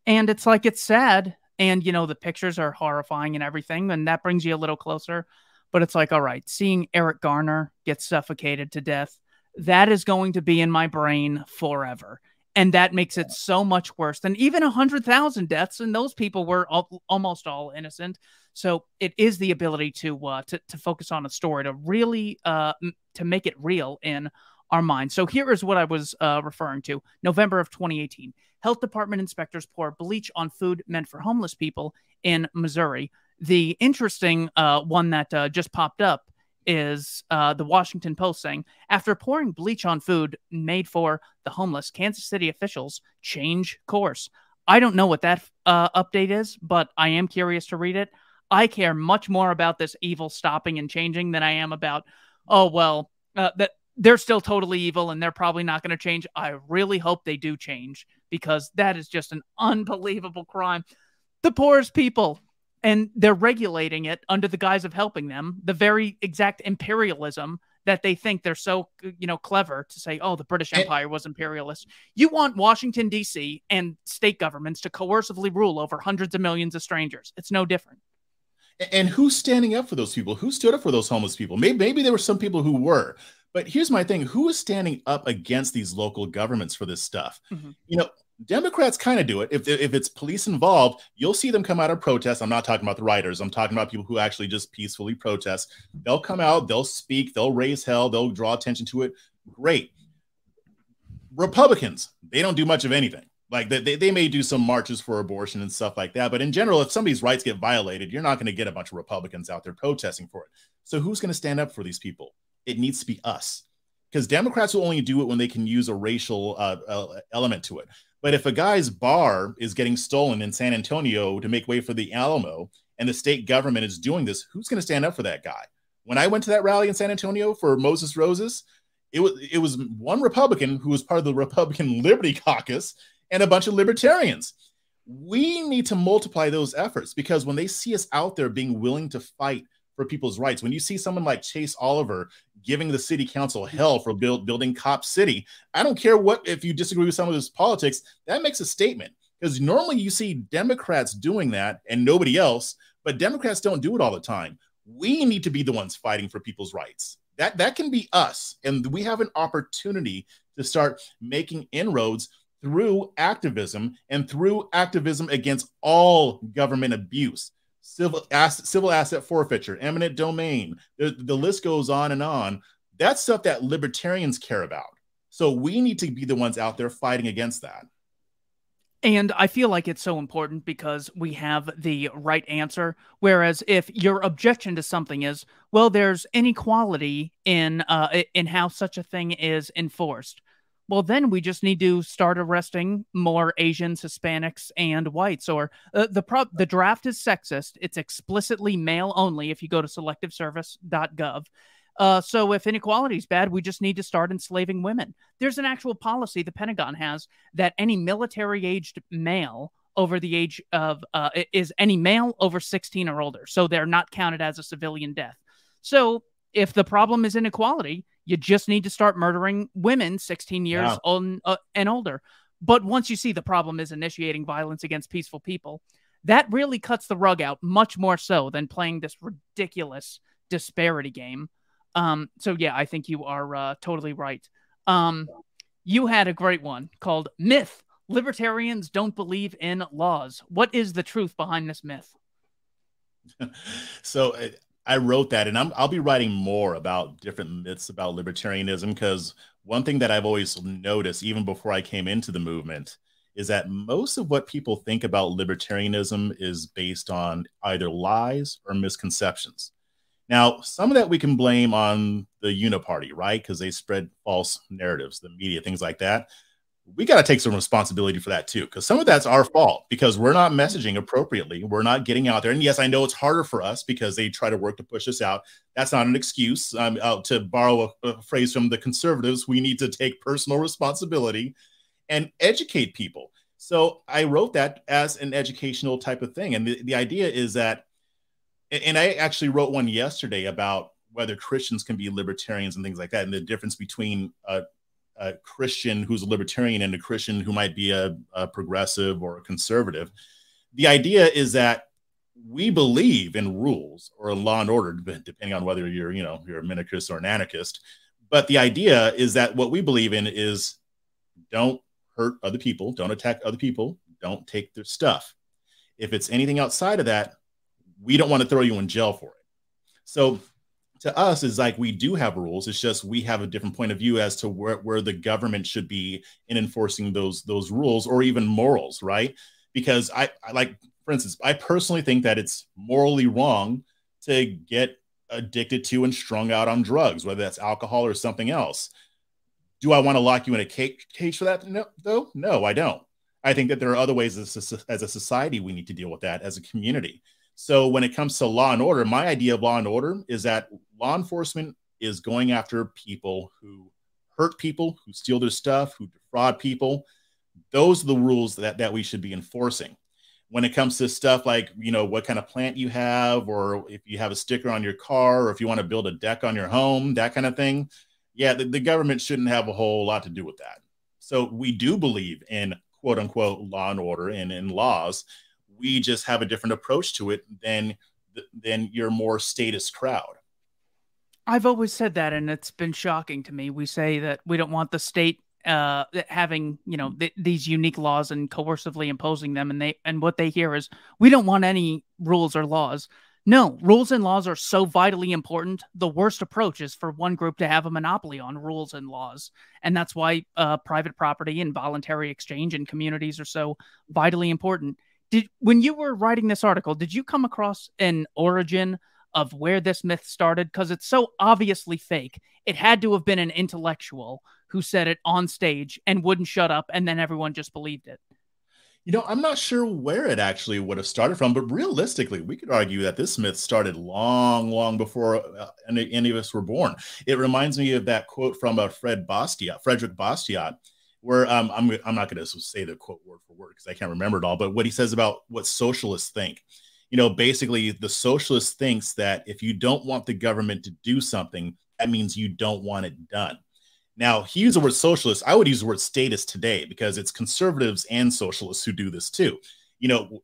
And it's like, it's sad. And, you know, the pictures are horrifying and everything. And that brings you a little closer. But it's like, all right, seeing Eric Garner get suffocated to death, that is going to be in my brain forever and that makes it so much worse than even a hundred thousand deaths, and those people were all, almost all innocent. So it is the ability to uh, to to focus on a story to really uh, to make it real in our minds. So here is what I was uh, referring to: November of 2018, health department inspectors pour bleach on food meant for homeless people in Missouri. The interesting uh, one that uh, just popped up is uh, the Washington Post saying after pouring bleach on food made for the homeless, Kansas City officials change course. I don't know what that uh, update is, but I am curious to read it. I care much more about this evil stopping and changing than I am about, oh well, uh, that they're still totally evil and they're probably not going to change. I really hope they do change because that is just an unbelievable crime. The poorest people and they're regulating it under the guise of helping them the very exact imperialism that they think they're so you know clever to say oh the british empire was imperialist. You want washington d.c and state governments to coercively rule over hundreds of millions of strangers. It's no different. And who's standing up for those people? Who stood up for those homeless people? Maybe, maybe there were some people who were. But here's my thing. Who is standing up against these local governments for this stuff? Mm-hmm. you know Democrats kind of do it. If, if it's police involved, you'll see them come out of protest. I'm not talking about the writers. I'm talking about people who actually just peacefully protest. They'll come out, they'll speak, they'll raise hell, they'll draw attention to it. Great. Republicans, they don't do much of anything. Like they, they may do some marches for abortion and stuff like that. But in general, if somebody's rights get violated, you're not going to get a bunch of Republicans out there protesting for it. So who's going to stand up for these people? It needs to be us because Democrats will only do it when they can use a racial uh, uh, element to it. But if a guy's bar is getting stolen in San Antonio to make way for the Alamo and the state government is doing this, who's going to stand up for that guy? When I went to that rally in San Antonio for Moses Rose's, it was it was one Republican who was part of the Republican Liberty Caucus and a bunch of libertarians. We need to multiply those efforts because when they see us out there being willing to fight for people's rights. When you see someone like Chase Oliver giving the city council hell for build, building Cop City, I don't care what if you disagree with some of his politics, that makes a statement. Because normally you see Democrats doing that and nobody else, but Democrats don't do it all the time. We need to be the ones fighting for people's rights. That that can be us, and we have an opportunity to start making inroads through activism and through activism against all government abuse civil asset, civil asset forfeiture, eminent domain. The, the list goes on and on. That's stuff that libertarians care about. So we need to be the ones out there fighting against that. And I feel like it's so important because we have the right answer. Whereas if your objection to something is, well, there's inequality in uh, in how such a thing is enforced, well, then we just need to start arresting more Asians, Hispanics, and whites. Or uh, the pro- the draft is sexist. It's explicitly male only. If you go to selectiveservice.gov. Uh, so if inequality is bad, we just need to start enslaving women. There's an actual policy the Pentagon has that any military aged male over the age of uh, is any male over 16 or older, so they're not counted as a civilian death. So if the problem is inequality, you just need to start murdering women 16 years yeah. on, uh, and older. But once you see the problem is initiating violence against peaceful people, that really cuts the rug out much more so than playing this ridiculous disparity game. Um, so yeah, I think you are uh, totally right. Um, you had a great one called Myth Libertarians Don't Believe in Laws. What is the truth behind this myth? so uh, I wrote that, and I'm, I'll be writing more about different myths about libertarianism because one thing that I've always noticed, even before I came into the movement, is that most of what people think about libertarianism is based on either lies or misconceptions. Now, some of that we can blame on the Uniparty, right? Because they spread false narratives, the media, things like that. We got to take some responsibility for that too, because some of that's our fault because we're not messaging appropriately. We're not getting out there. And yes, I know it's harder for us because they try to work to push us out. That's not an excuse. Um, uh, to borrow a, a phrase from the conservatives, we need to take personal responsibility and educate people. So I wrote that as an educational type of thing. And the, the idea is that, and I actually wrote one yesterday about whether Christians can be libertarians and things like that, and the difference between a, a Christian who's a libertarian and a Christian who might be a, a progressive or a conservative. The idea is that we believe in rules or law and order, depending on whether you're, you know, you're a minarchist or an anarchist. But the idea is that what we believe in is don't hurt other people, don't attack other people, don't take their stuff. If it's anything outside of that, we don't want to throw you in jail for it. So to us is like we do have rules. It's just we have a different point of view as to where, where the government should be in enforcing those those rules or even morals, right? Because I, I like, for instance, I personally think that it's morally wrong to get addicted to and strung out on drugs, whether that's alcohol or something else. Do I want to lock you in a cage for that? No, though. No, I don't. I think that there are other ways as a, as a society we need to deal with that as a community. So when it comes to law and order, my idea of law and order is that law enforcement is going after people who hurt people, who steal their stuff, who defraud people. Those are the rules that, that we should be enforcing. When it comes to stuff like, you know, what kind of plant you have, or if you have a sticker on your car, or if you want to build a deck on your home, that kind of thing, yeah, the, the government shouldn't have a whole lot to do with that. So we do believe in quote unquote law and order and in laws. We just have a different approach to it than than your more statist crowd. I've always said that, and it's been shocking to me. We say that we don't want the state uh, having you know th- these unique laws and coercively imposing them, and they and what they hear is we don't want any rules or laws. No, rules and laws are so vitally important. The worst approach is for one group to have a monopoly on rules and laws. And that's why uh, private property and voluntary exchange in communities are so vitally important. Did when you were writing this article, did you come across an origin of where this myth started? Because it's so obviously fake. It had to have been an intellectual who said it on stage and wouldn't shut up, and then everyone just believed it. You know, I'm not sure where it actually would have started from, but realistically, we could argue that this myth started long, long before uh, any, any, of us were born. It reminds me of that quote from uh, Fred Bastiat, Frederick Bastiat, where um, I'm, I'm not going to say the quote word for word because I can't remember it all, but what he says about what socialists think. You know, basically, the socialist thinks that if you don't want the government to do something, that means you don't want it done. Now, he used the word socialist. I would use the word statist today because it's conservatives and socialists who do this too. You know,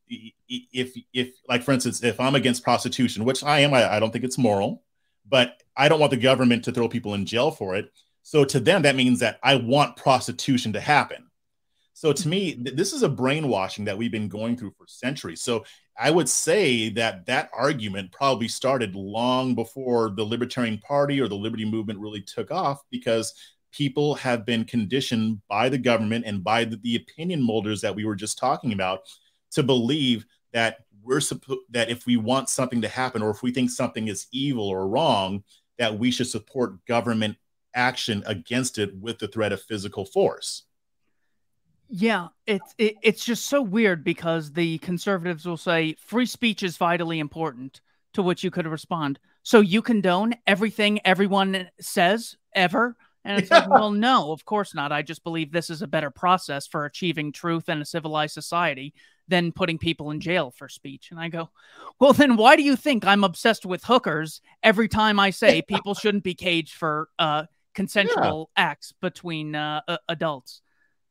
if if like for instance, if I'm against prostitution, which I am, I, I don't think it's moral, but I don't want the government to throw people in jail for it. So to them, that means that I want prostitution to happen. So to me, mm-hmm. th- this is a brainwashing that we've been going through for centuries. So I would say that that argument probably started long before the Libertarian Party or the Liberty Movement really took off because people have been conditioned by the government and by the, the opinion molders that we were just talking about to believe that we're supposed that if we want something to happen or if we think something is evil or wrong that we should support government action against it with the threat of physical force yeah it's it, it's just so weird because the conservatives will say free speech is vitally important to which you could respond so you condone everything everyone says ever and it's yeah. like, well, no, of course not. I just believe this is a better process for achieving truth in a civilized society than putting people in jail for speech. And I go, well, then why do you think I'm obsessed with hookers every time I say people shouldn't be caged for uh, consensual yeah. acts between uh, uh, adults?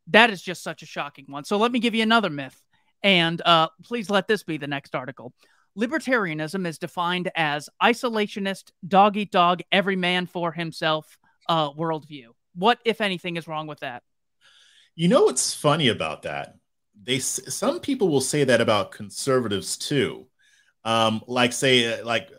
That is just such a shocking one. So let me give you another myth. And uh, please let this be the next article. Libertarianism is defined as isolationist, dog eat dog, every man for himself uh, worldview. What, if anything, is wrong with that? You know what's funny about that? They some people will say that about conservatives too. Um, like say uh, like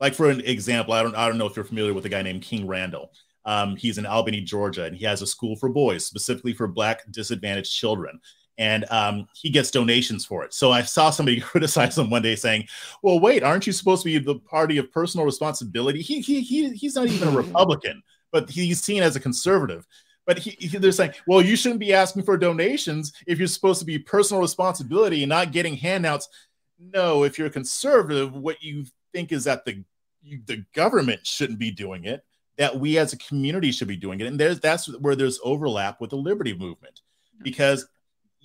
like for an example, I don't I don't know if you're familiar with a guy named King Randall. Um, he's in Albany, Georgia, and he has a school for boys, specifically for Black disadvantaged children. And um, he gets donations for it. So I saw somebody criticize him one day, saying, "Well, wait, aren't you supposed to be the party of personal responsibility? He, he, he he's not even a Republican." but he's seen as a conservative. but he, he, they're saying, well, you shouldn't be asking for donations if you're supposed to be personal responsibility and not getting handouts. No, if you're a conservative, what you think is that the you, the government shouldn't be doing it, that we as a community should be doing it, and there's that's where there's overlap with the liberty movement, because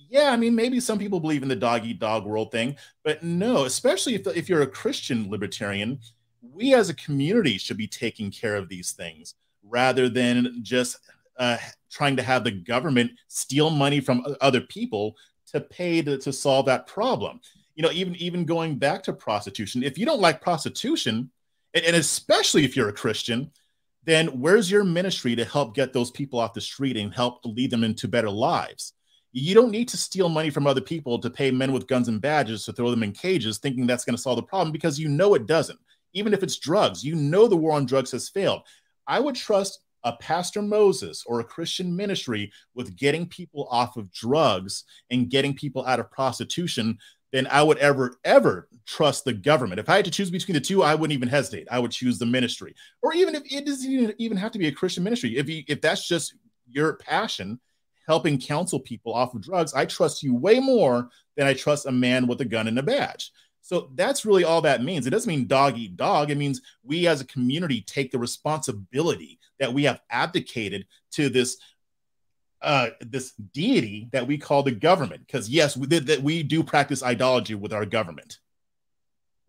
yeah, I mean, maybe some people believe in the dog eat dog world thing, but no, especially if, if you're a Christian libertarian, we as a community should be taking care of these things rather than just uh, trying to have the government steal money from other people to pay to, to solve that problem. You know, even even going back to prostitution, if you don't like prostitution, and, and especially if you're a Christian, then where's your ministry to help get those people off the street and help lead them into better lives? You don't need to steal money from other people to pay men with guns and badges to throw them in cages, thinking that's going to solve the problem because you know it doesn't. Even if it's drugs, you know the war on drugs has failed. I would trust a Pastor Moses or a Christian ministry with getting people off of drugs and getting people out of prostitution than I would ever, ever trust the government. If I had to choose between the two, I wouldn't even hesitate. I would choose the ministry. Or even if it doesn't even have to be a Christian ministry, if you, if that's just your passion, helping counsel people off of drugs, I trust you way more than I trust a man with a gun and a badge. So that's really all that means. It doesn't mean dog eat dog. It means we as a community take the responsibility that we have abdicated to this uh, this deity that we call the government. Because yes, we that we do practice idolatry with our government.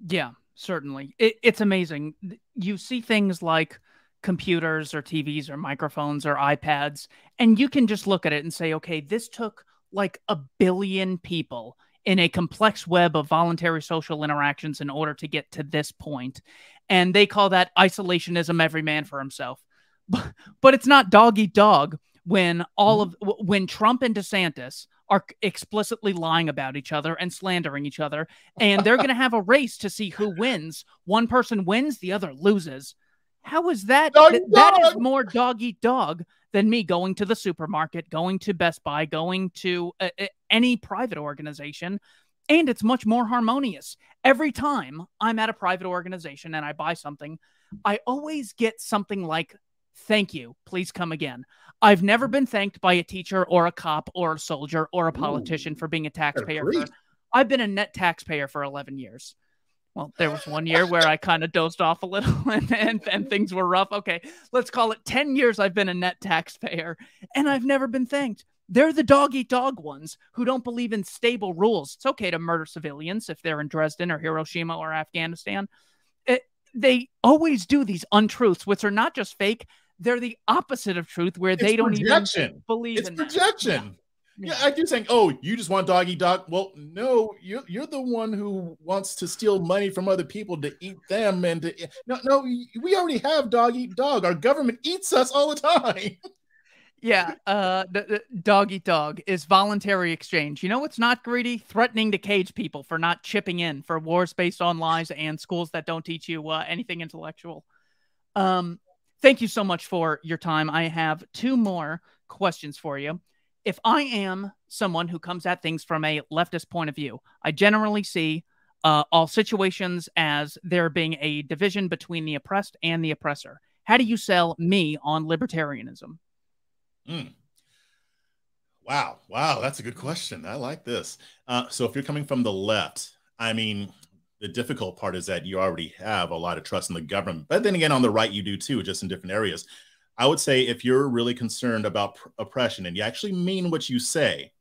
Yeah, certainly. It, it's amazing. You see things like computers or TVs or microphones or iPads, and you can just look at it and say, okay, this took like a billion people in a complex web of voluntary social interactions in order to get to this point. And they call that isolationism, every man for himself. But, but it's not dog eat dog when all of when Trump and DeSantis are explicitly lying about each other and slandering each other and they're going to have a race to see who wins. One person wins, the other loses. How is that? Dog, th- that is more dog eat dog than me going to the supermarket, going to Best Buy, going to uh, uh, any private organization. And it's much more harmonious. Every time I'm at a private organization and I buy something, I always get something like, thank you, please come again. I've never been thanked by a teacher or a cop or a soldier or a politician Ooh, for being a taxpayer. For, I've been a net taxpayer for 11 years. Well, there was one year where I kind of dozed off a little and, and, and things were rough. Okay, let's call it 10 years I've been a net taxpayer and I've never been thanked. They're the dog eat dog ones who don't believe in stable rules. It's okay to murder civilians if they're in Dresden or Hiroshima or Afghanistan. It, they always do these untruths, which are not just fake, they're the opposite of truth, where it's they don't projection. even believe it's in projection. That. Yeah, I do think, oh, you just want doggy dog. Well, no, you're you're the one who wants to steal money from other people to eat them and to no, no, we already have dog eat dog. Our government eats us all the time. yeah, uh, the, the dog eat dog is voluntary exchange. You know what's not greedy? Threatening to cage people for not chipping in for wars based on lies and schools that don't teach you uh, anything intellectual. Um, thank you so much for your time. I have two more questions for you if I am someone who comes at things from a leftist point of view, I generally see uh, all situations as there being a division between the oppressed and the oppressor. How do you sell me on libertarianism? Mm. Wow. Wow. That's a good question. I like this. Uh, so, if you're coming from the left, I mean, the difficult part is that you already have a lot of trust in the government. But then again, on the right, you do too, just in different areas. I would say if you're really concerned about pr- oppression and you actually mean what you say,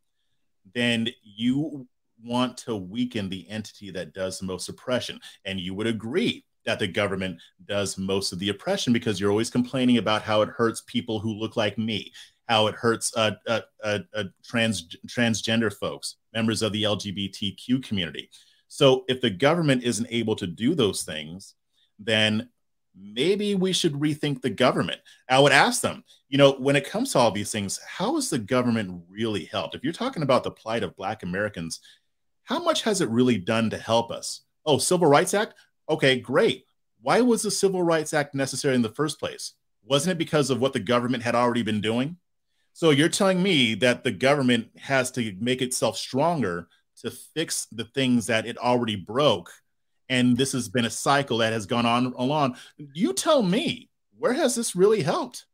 then you want to weaken the entity that does the most oppression. And you would agree that the government does most of the oppression because you're always complaining about how it hurts people who look like me, how it hurts uh, uh, uh, uh trans transgender folks, members of the LGBTQ community. So if the government isn't able to do those things, then maybe we should rethink the government. I would ask them, you know, when it comes to all these things, how has the government really helped? If you're talking about the plight of Black Americans, how much has it really done to help us? Oh, Civil Rights Act? Okay, great. Why was the Civil Rights Act necessary in the first place? Wasn't it because of what the government had already been doing? So you're telling me that the government has to make itself stronger to fix the things that it already broke and this has been a cycle that has gone on along. You tell me, where has this really helped?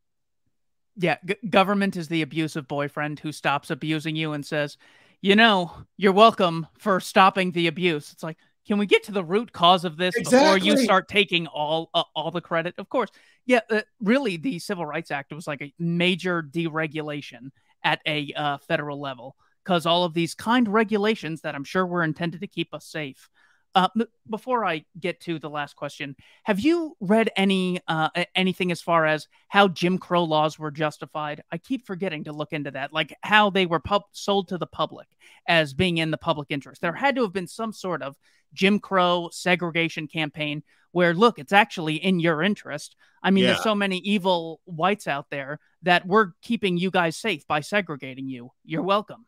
Yeah, g- government is the abusive boyfriend who stops abusing you and says, "You know, you're welcome for stopping the abuse." It's like, can we get to the root cause of this exactly. before you start taking all uh, all the credit? Of course, yeah. Uh, really, the Civil Rights Act was like a major deregulation at a uh, federal level because all of these kind regulations that I'm sure were intended to keep us safe uh, before I get to the last question, have you read any uh, anything as far as how Jim Crow laws were justified? I keep forgetting to look into that, like how they were pub- sold to the public as being in the public interest. There had to have been some sort of Jim Crow segregation campaign where, look, it's actually in your interest. I mean, yeah. there's so many evil whites out there that we're keeping you guys safe by segregating you. You're welcome.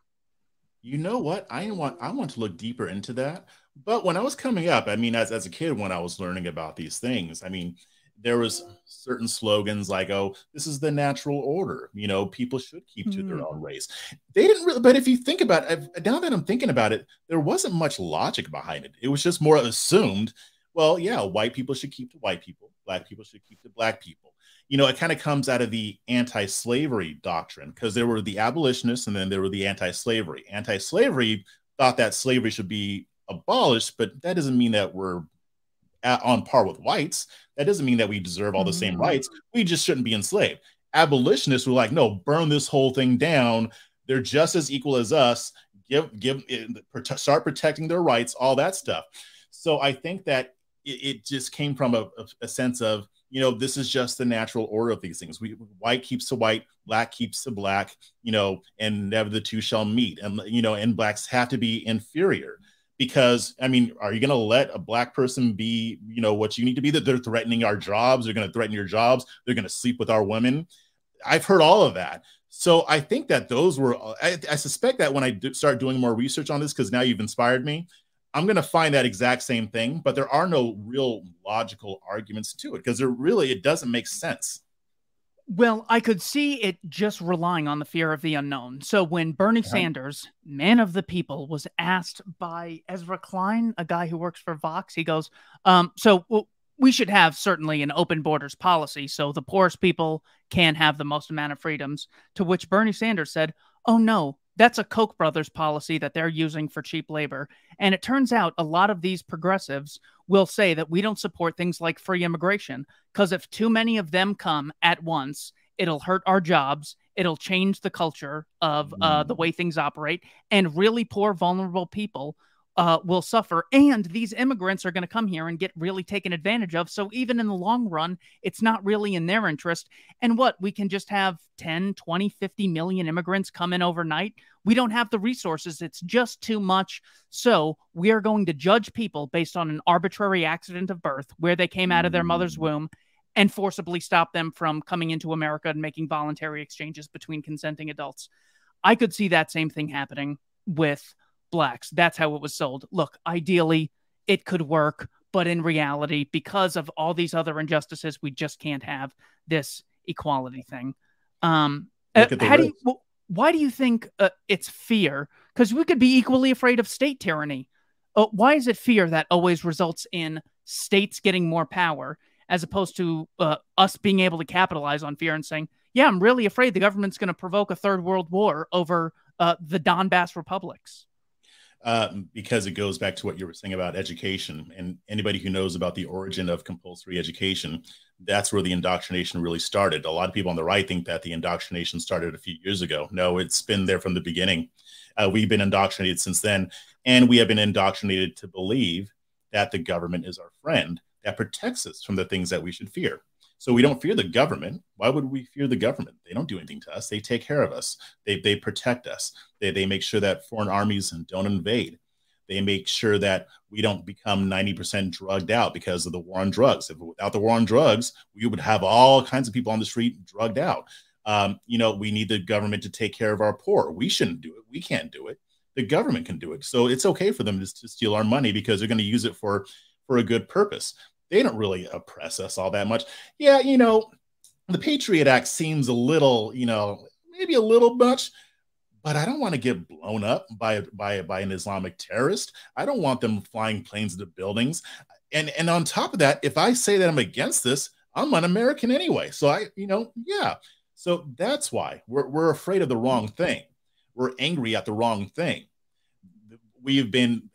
You know what? I want I want to look deeper into that. But when I was coming up, I mean, as, as a kid, when I was learning about these things, I mean, there was certain slogans like, "Oh, this is the natural order." You know, people should keep to mm. their own race. They didn't really, but if you think about it, now that I'm thinking about it, there wasn't much logic behind it. It was just more assumed. Well, yeah, white people should keep to white people, black people should keep to black people. You know, it kind of comes out of the anti-slavery doctrine because there were the abolitionists and then there were the anti-slavery. Anti-slavery thought that slavery should be abolished, but that doesn't mean that we're at, on par with whites. That doesn't mean that we deserve all the same mm-hmm. rights. We just shouldn't be enslaved. Abolitionists were like, no, burn this whole thing down. They're just as equal as us. Give, give, eh, start protecting their rights, all that stuff. So I think that it, it just came from a, a sense of, you know, this is just the natural order of these things. We white keeps to white, black keeps to black, you know, and never the two shall meet. And you know, and blacks have to be inferior because I mean, are you going to let a black person be, you know, what you need to be? That they're threatening our jobs, they're going to threaten your jobs, they're going to sleep with our women. I've heard all of that. So I think that those were. I, I suspect that when I do start doing more research on this, because now you've inspired me, I'm going to find that exact same thing. But there are no real logical arguments to it because there really it doesn't make sense. Well, I could see it just relying on the fear of the unknown. So when Bernie uh-huh. Sanders, man of the people, was asked by Ezra Klein, a guy who works for Vox, he goes, um, "So well, we should have certainly an open borders policy, so the poorest people can have the most amount of freedoms." To which Bernie Sanders said, "Oh no, that's a Koch brothers policy that they're using for cheap labor. And it turns out a lot of these progressives will say that we don't support things like free immigration because if too many of them come at once, it'll hurt our jobs. It'll change the culture of uh, the mm. way things operate. And really poor, vulnerable people uh, will suffer. And these immigrants are going to come here and get really taken advantage of. So even in the long run, it's not really in their interest. And what we can just have 10, 20, 50 million immigrants come in overnight. We don't have the resources. It's just too much. So we are going to judge people based on an arbitrary accident of birth, where they came out of their mother's mm. womb. And forcibly stop them from coming into America and making voluntary exchanges between consenting adults. I could see that same thing happening with blacks. That's how it was sold. Look, ideally, it could work, but in reality, because of all these other injustices, we just can't have this equality thing. Um, uh, how do you, why do you think uh, it's fear? Because we could be equally afraid of state tyranny. Uh, why is it fear that always results in states getting more power as opposed to uh, us being able to capitalize on fear and saying, yeah, I'm really afraid the government's going to provoke a third world war over uh, the Donbass republics? Uh, because it goes back to what you were saying about education. And anybody who knows about the origin of compulsory education, that's where the indoctrination really started. A lot of people on the right think that the indoctrination started a few years ago. No, it's been there from the beginning. Uh, we've been indoctrinated since then. And we have been indoctrinated to believe that the government is our friend that protects us from the things that we should fear. So we don't fear the government. Why would we fear the government? They don't do anything to us. They take care of us. They, they protect us. They, they make sure that foreign armies don't invade. They make sure that we don't become 90% drugged out because of the war on drugs. If without the war on drugs, we would have all kinds of people on the street drugged out. Um, you know, we need the government to take care of our poor. We shouldn't do it. We can't do it. The government can do it. So it's okay for them to, to steal our money because they're going to use it for for a good purpose they don't really oppress us all that much. Yeah, you know, the Patriot Act seems a little, you know, maybe a little much, but I don't want to get blown up by by by an Islamic terrorist. I don't want them flying planes into buildings. And and on top of that, if I say that I'm against this, I'm an American anyway. So I, you know, yeah. So that's why we're, we're afraid of the wrong thing. We're angry at the wrong thing. We've been,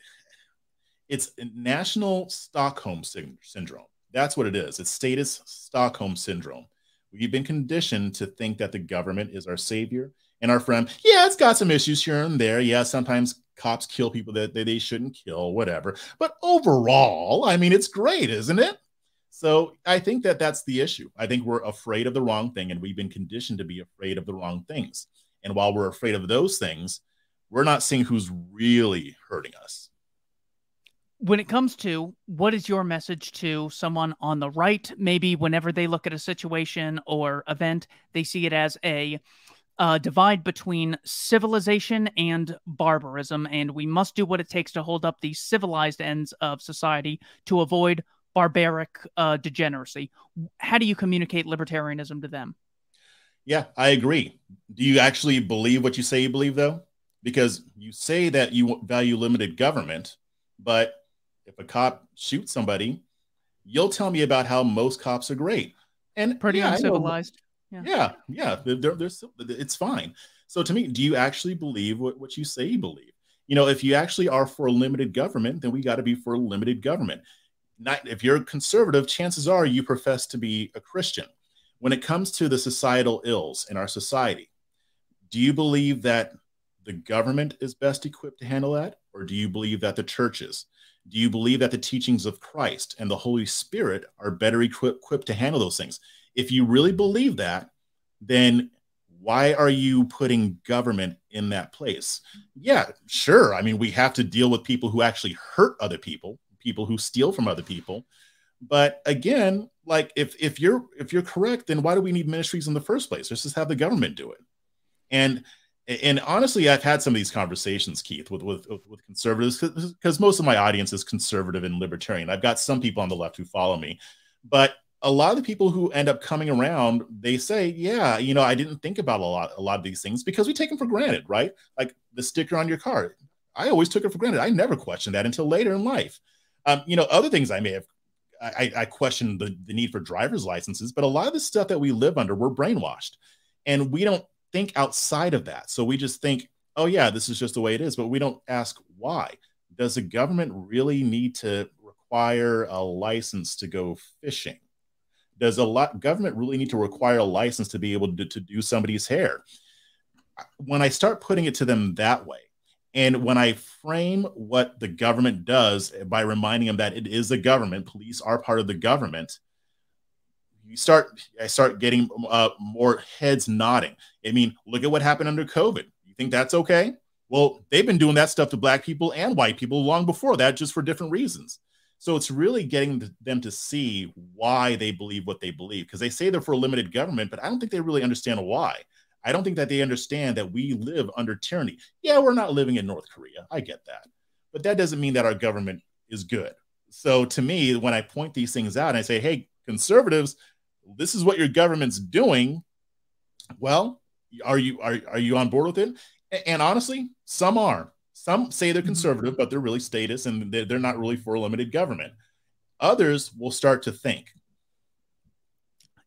it's national Stockholm syndrome. That's what it is. It's statist Stockholm syndrome. We've been conditioned to think that the government is our savior and our friend. Yeah, it's got some issues here and there. Yeah, sometimes cops kill people that they shouldn't kill, whatever. But overall, I mean, it's great, isn't it? So I think that that's the issue. I think we're afraid of the wrong thing, and we've been conditioned to be afraid of the wrong things. And while we're afraid of those things, we're not seeing who's really hurting us. When it comes to what is your message to someone on the right, maybe whenever they look at a situation or event, they see it as a uh, divide between civilization and barbarism, and we must do what it takes to hold up the civilized ends of society to avoid barbaric uh, degeneracy. How do you communicate libertarianism to them? Yeah, I agree. Do you actually believe what you say you believe, though? Because you say that you value limited government, but if a cop shoots somebody, you'll tell me about how most cops are great and pretty yeah, uncivilized. Yeah, yeah, yeah they're, they're, it's fine. So to me, do you actually believe what, what you say you believe? You know, if you actually are for limited government, then we got to be for limited government not if you're a conservative, chances are you profess to be a Christian. When it comes to the societal ills in our society, do you believe that the government is best equipped to handle that? Or do you believe that the churches? Do you believe that the teachings of Christ and the Holy Spirit are better equipped to handle those things? If you really believe that, then why are you putting government in that place? Yeah, sure. I mean, we have to deal with people who actually hurt other people people who steal from other people. But again, like if if you're if you're correct, then why do we need ministries in the first place? Let's just have the government do it. And and honestly, I've had some of these conversations, Keith, with with, with conservatives because most of my audience is conservative and libertarian. I've got some people on the left who follow me, but a lot of the people who end up coming around, they say, "Yeah, you know, I didn't think about a lot a lot of these things because we take them for granted, right? Like the sticker on your car, I always took it for granted. I never questioned that until later in life. Um, you know, other things I may have, I, I question the, the need for driver's licenses, but a lot of the stuff that we live under, we're brainwashed and we don't think outside of that. So we just think, oh, yeah, this is just the way it is, but we don't ask why. Does the government really need to require a license to go fishing? Does a lot government really need to require a license to be able to, to do somebody's hair? When I start putting it to them that way, and when I frame what the government does by reminding them that it is the government, police are part of the government, you start, I start getting uh, more heads nodding. I mean, look at what happened under COVID. You think that's okay? Well, they've been doing that stuff to black people and white people long before that, just for different reasons. So it's really getting them to see why they believe what they believe because they say they're for limited government, but I don't think they really understand why. I don't think that they understand that we live under tyranny. Yeah, we're not living in North Korea. I get that. But that doesn't mean that our government is good. So to me, when I point these things out and I say, hey, conservatives, this is what your government's doing. Well, are you are, are you on board with it? And honestly, some are. Some say they're mm-hmm. conservative, but they're really statist and they're not really for a limited government. Others will start to think,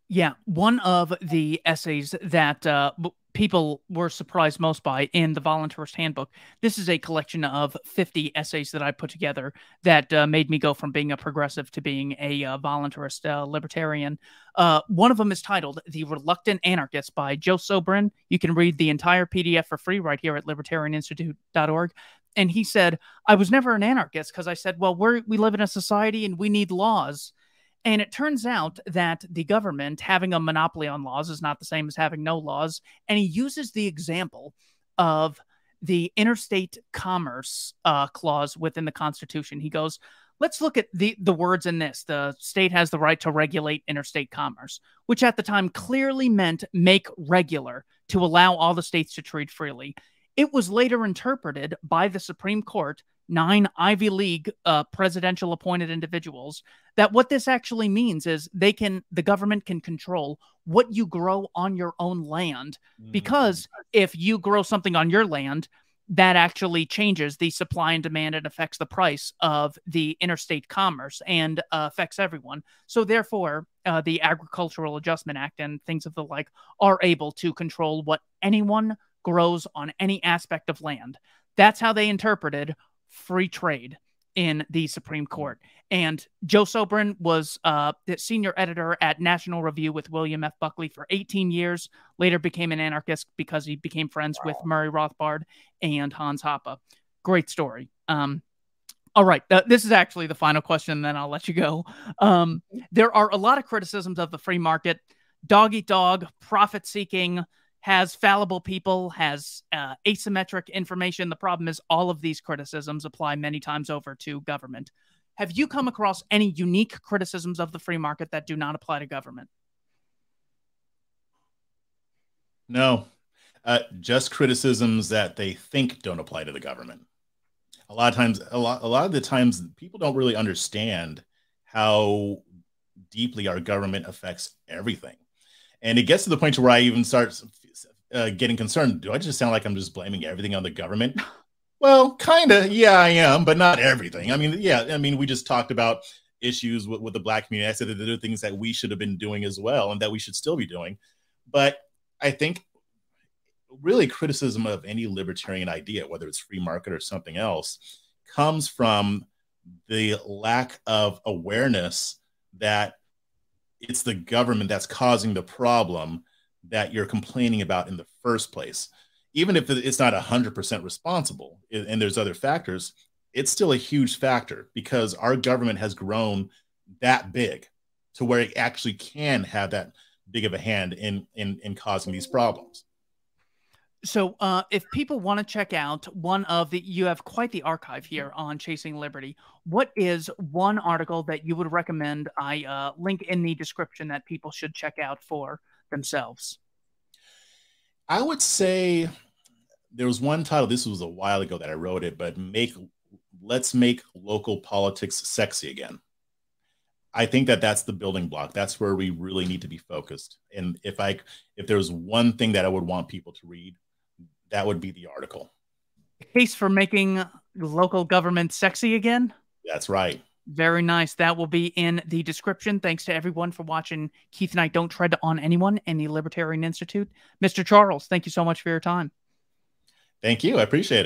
yeah, one of the essays that uh, people were surprised most by in the Voluntaryist Handbook. This is a collection of 50 essays that I put together that uh, made me go from being a progressive to being a uh, voluntaryist uh, libertarian. Uh, one of them is titled The Reluctant Anarchist by Joe Sobran. You can read the entire PDF for free right here at libertarianinstitute.org. And he said, I was never an anarchist because I said, well, we we live in a society and we need laws. And it turns out that the government having a monopoly on laws is not the same as having no laws. And he uses the example of the interstate commerce uh, clause within the Constitution. He goes, let's look at the, the words in this. The state has the right to regulate interstate commerce, which at the time clearly meant make regular to allow all the states to trade freely. It was later interpreted by the Supreme Court nine Ivy League uh, presidential appointed individuals that what this actually means is they can the government can control what you grow on your own land mm-hmm. because if you grow something on your land that actually changes the supply and demand and affects the price of the interstate commerce and uh, affects everyone. So, therefore, uh, the Agricultural Adjustment Act and things of the like are able to control what anyone grows on any aspect of land. That's how they interpreted free trade in the Supreme Court. And Joe Sobran was uh, the senior editor at National Review with William F. Buckley for 18 years. Later became an anarchist because he became friends wow. with Murray Rothbard and Hans Hoppe. Great story. Um, all right, uh, this is actually the final question, then I'll let you go. Um, there are a lot of criticisms of the free market, dog eat dog, profit seeking, has fallible people, has uh, asymmetric information. The problem is all of these criticisms apply many times over to government. Have you come across any unique criticisms of the free market that do not apply to government? No, uh, just criticisms that they think don't apply to the government. A lot of times, a lot, a lot of the times, people don't really understand how deeply our government affects everything, and it gets to the point to where I even start uh, getting concerned. Do I just sound like I'm just blaming everything on the government? Well, kind of. Yeah, I am, but not everything. I mean, yeah, I mean, we just talked about issues with, with the black community. I said that there are things that we should have been doing as well and that we should still be doing. But I think really criticism of any libertarian idea, whether it's free market or something else, comes from the lack of awareness that it's the government that's causing the problem that you're complaining about in the first place. Even if it's not 100% responsible and there's other factors, it's still a huge factor because our government has grown that big to where it actually can have that big of a hand in in, in causing these problems. So, uh, if people want to check out one of the, you have quite the archive here on Chasing Liberty. What is one article that you would recommend I uh, link in the description that people should check out for themselves? I would say there was one title. This was a while ago that I wrote it, but make let's make local politics sexy again. I think that that's the building block. That's where we really need to be focused. And if I if there's one thing that I would want people to read, that would be the article. Case for making local government sexy again? That's right. Very nice. That will be in the description. Thanks to everyone for watching Keith and I Don't Tread on Anyone and the Libertarian Institute. Mr. Charles, thank you so much for your time. Thank you. I appreciate it.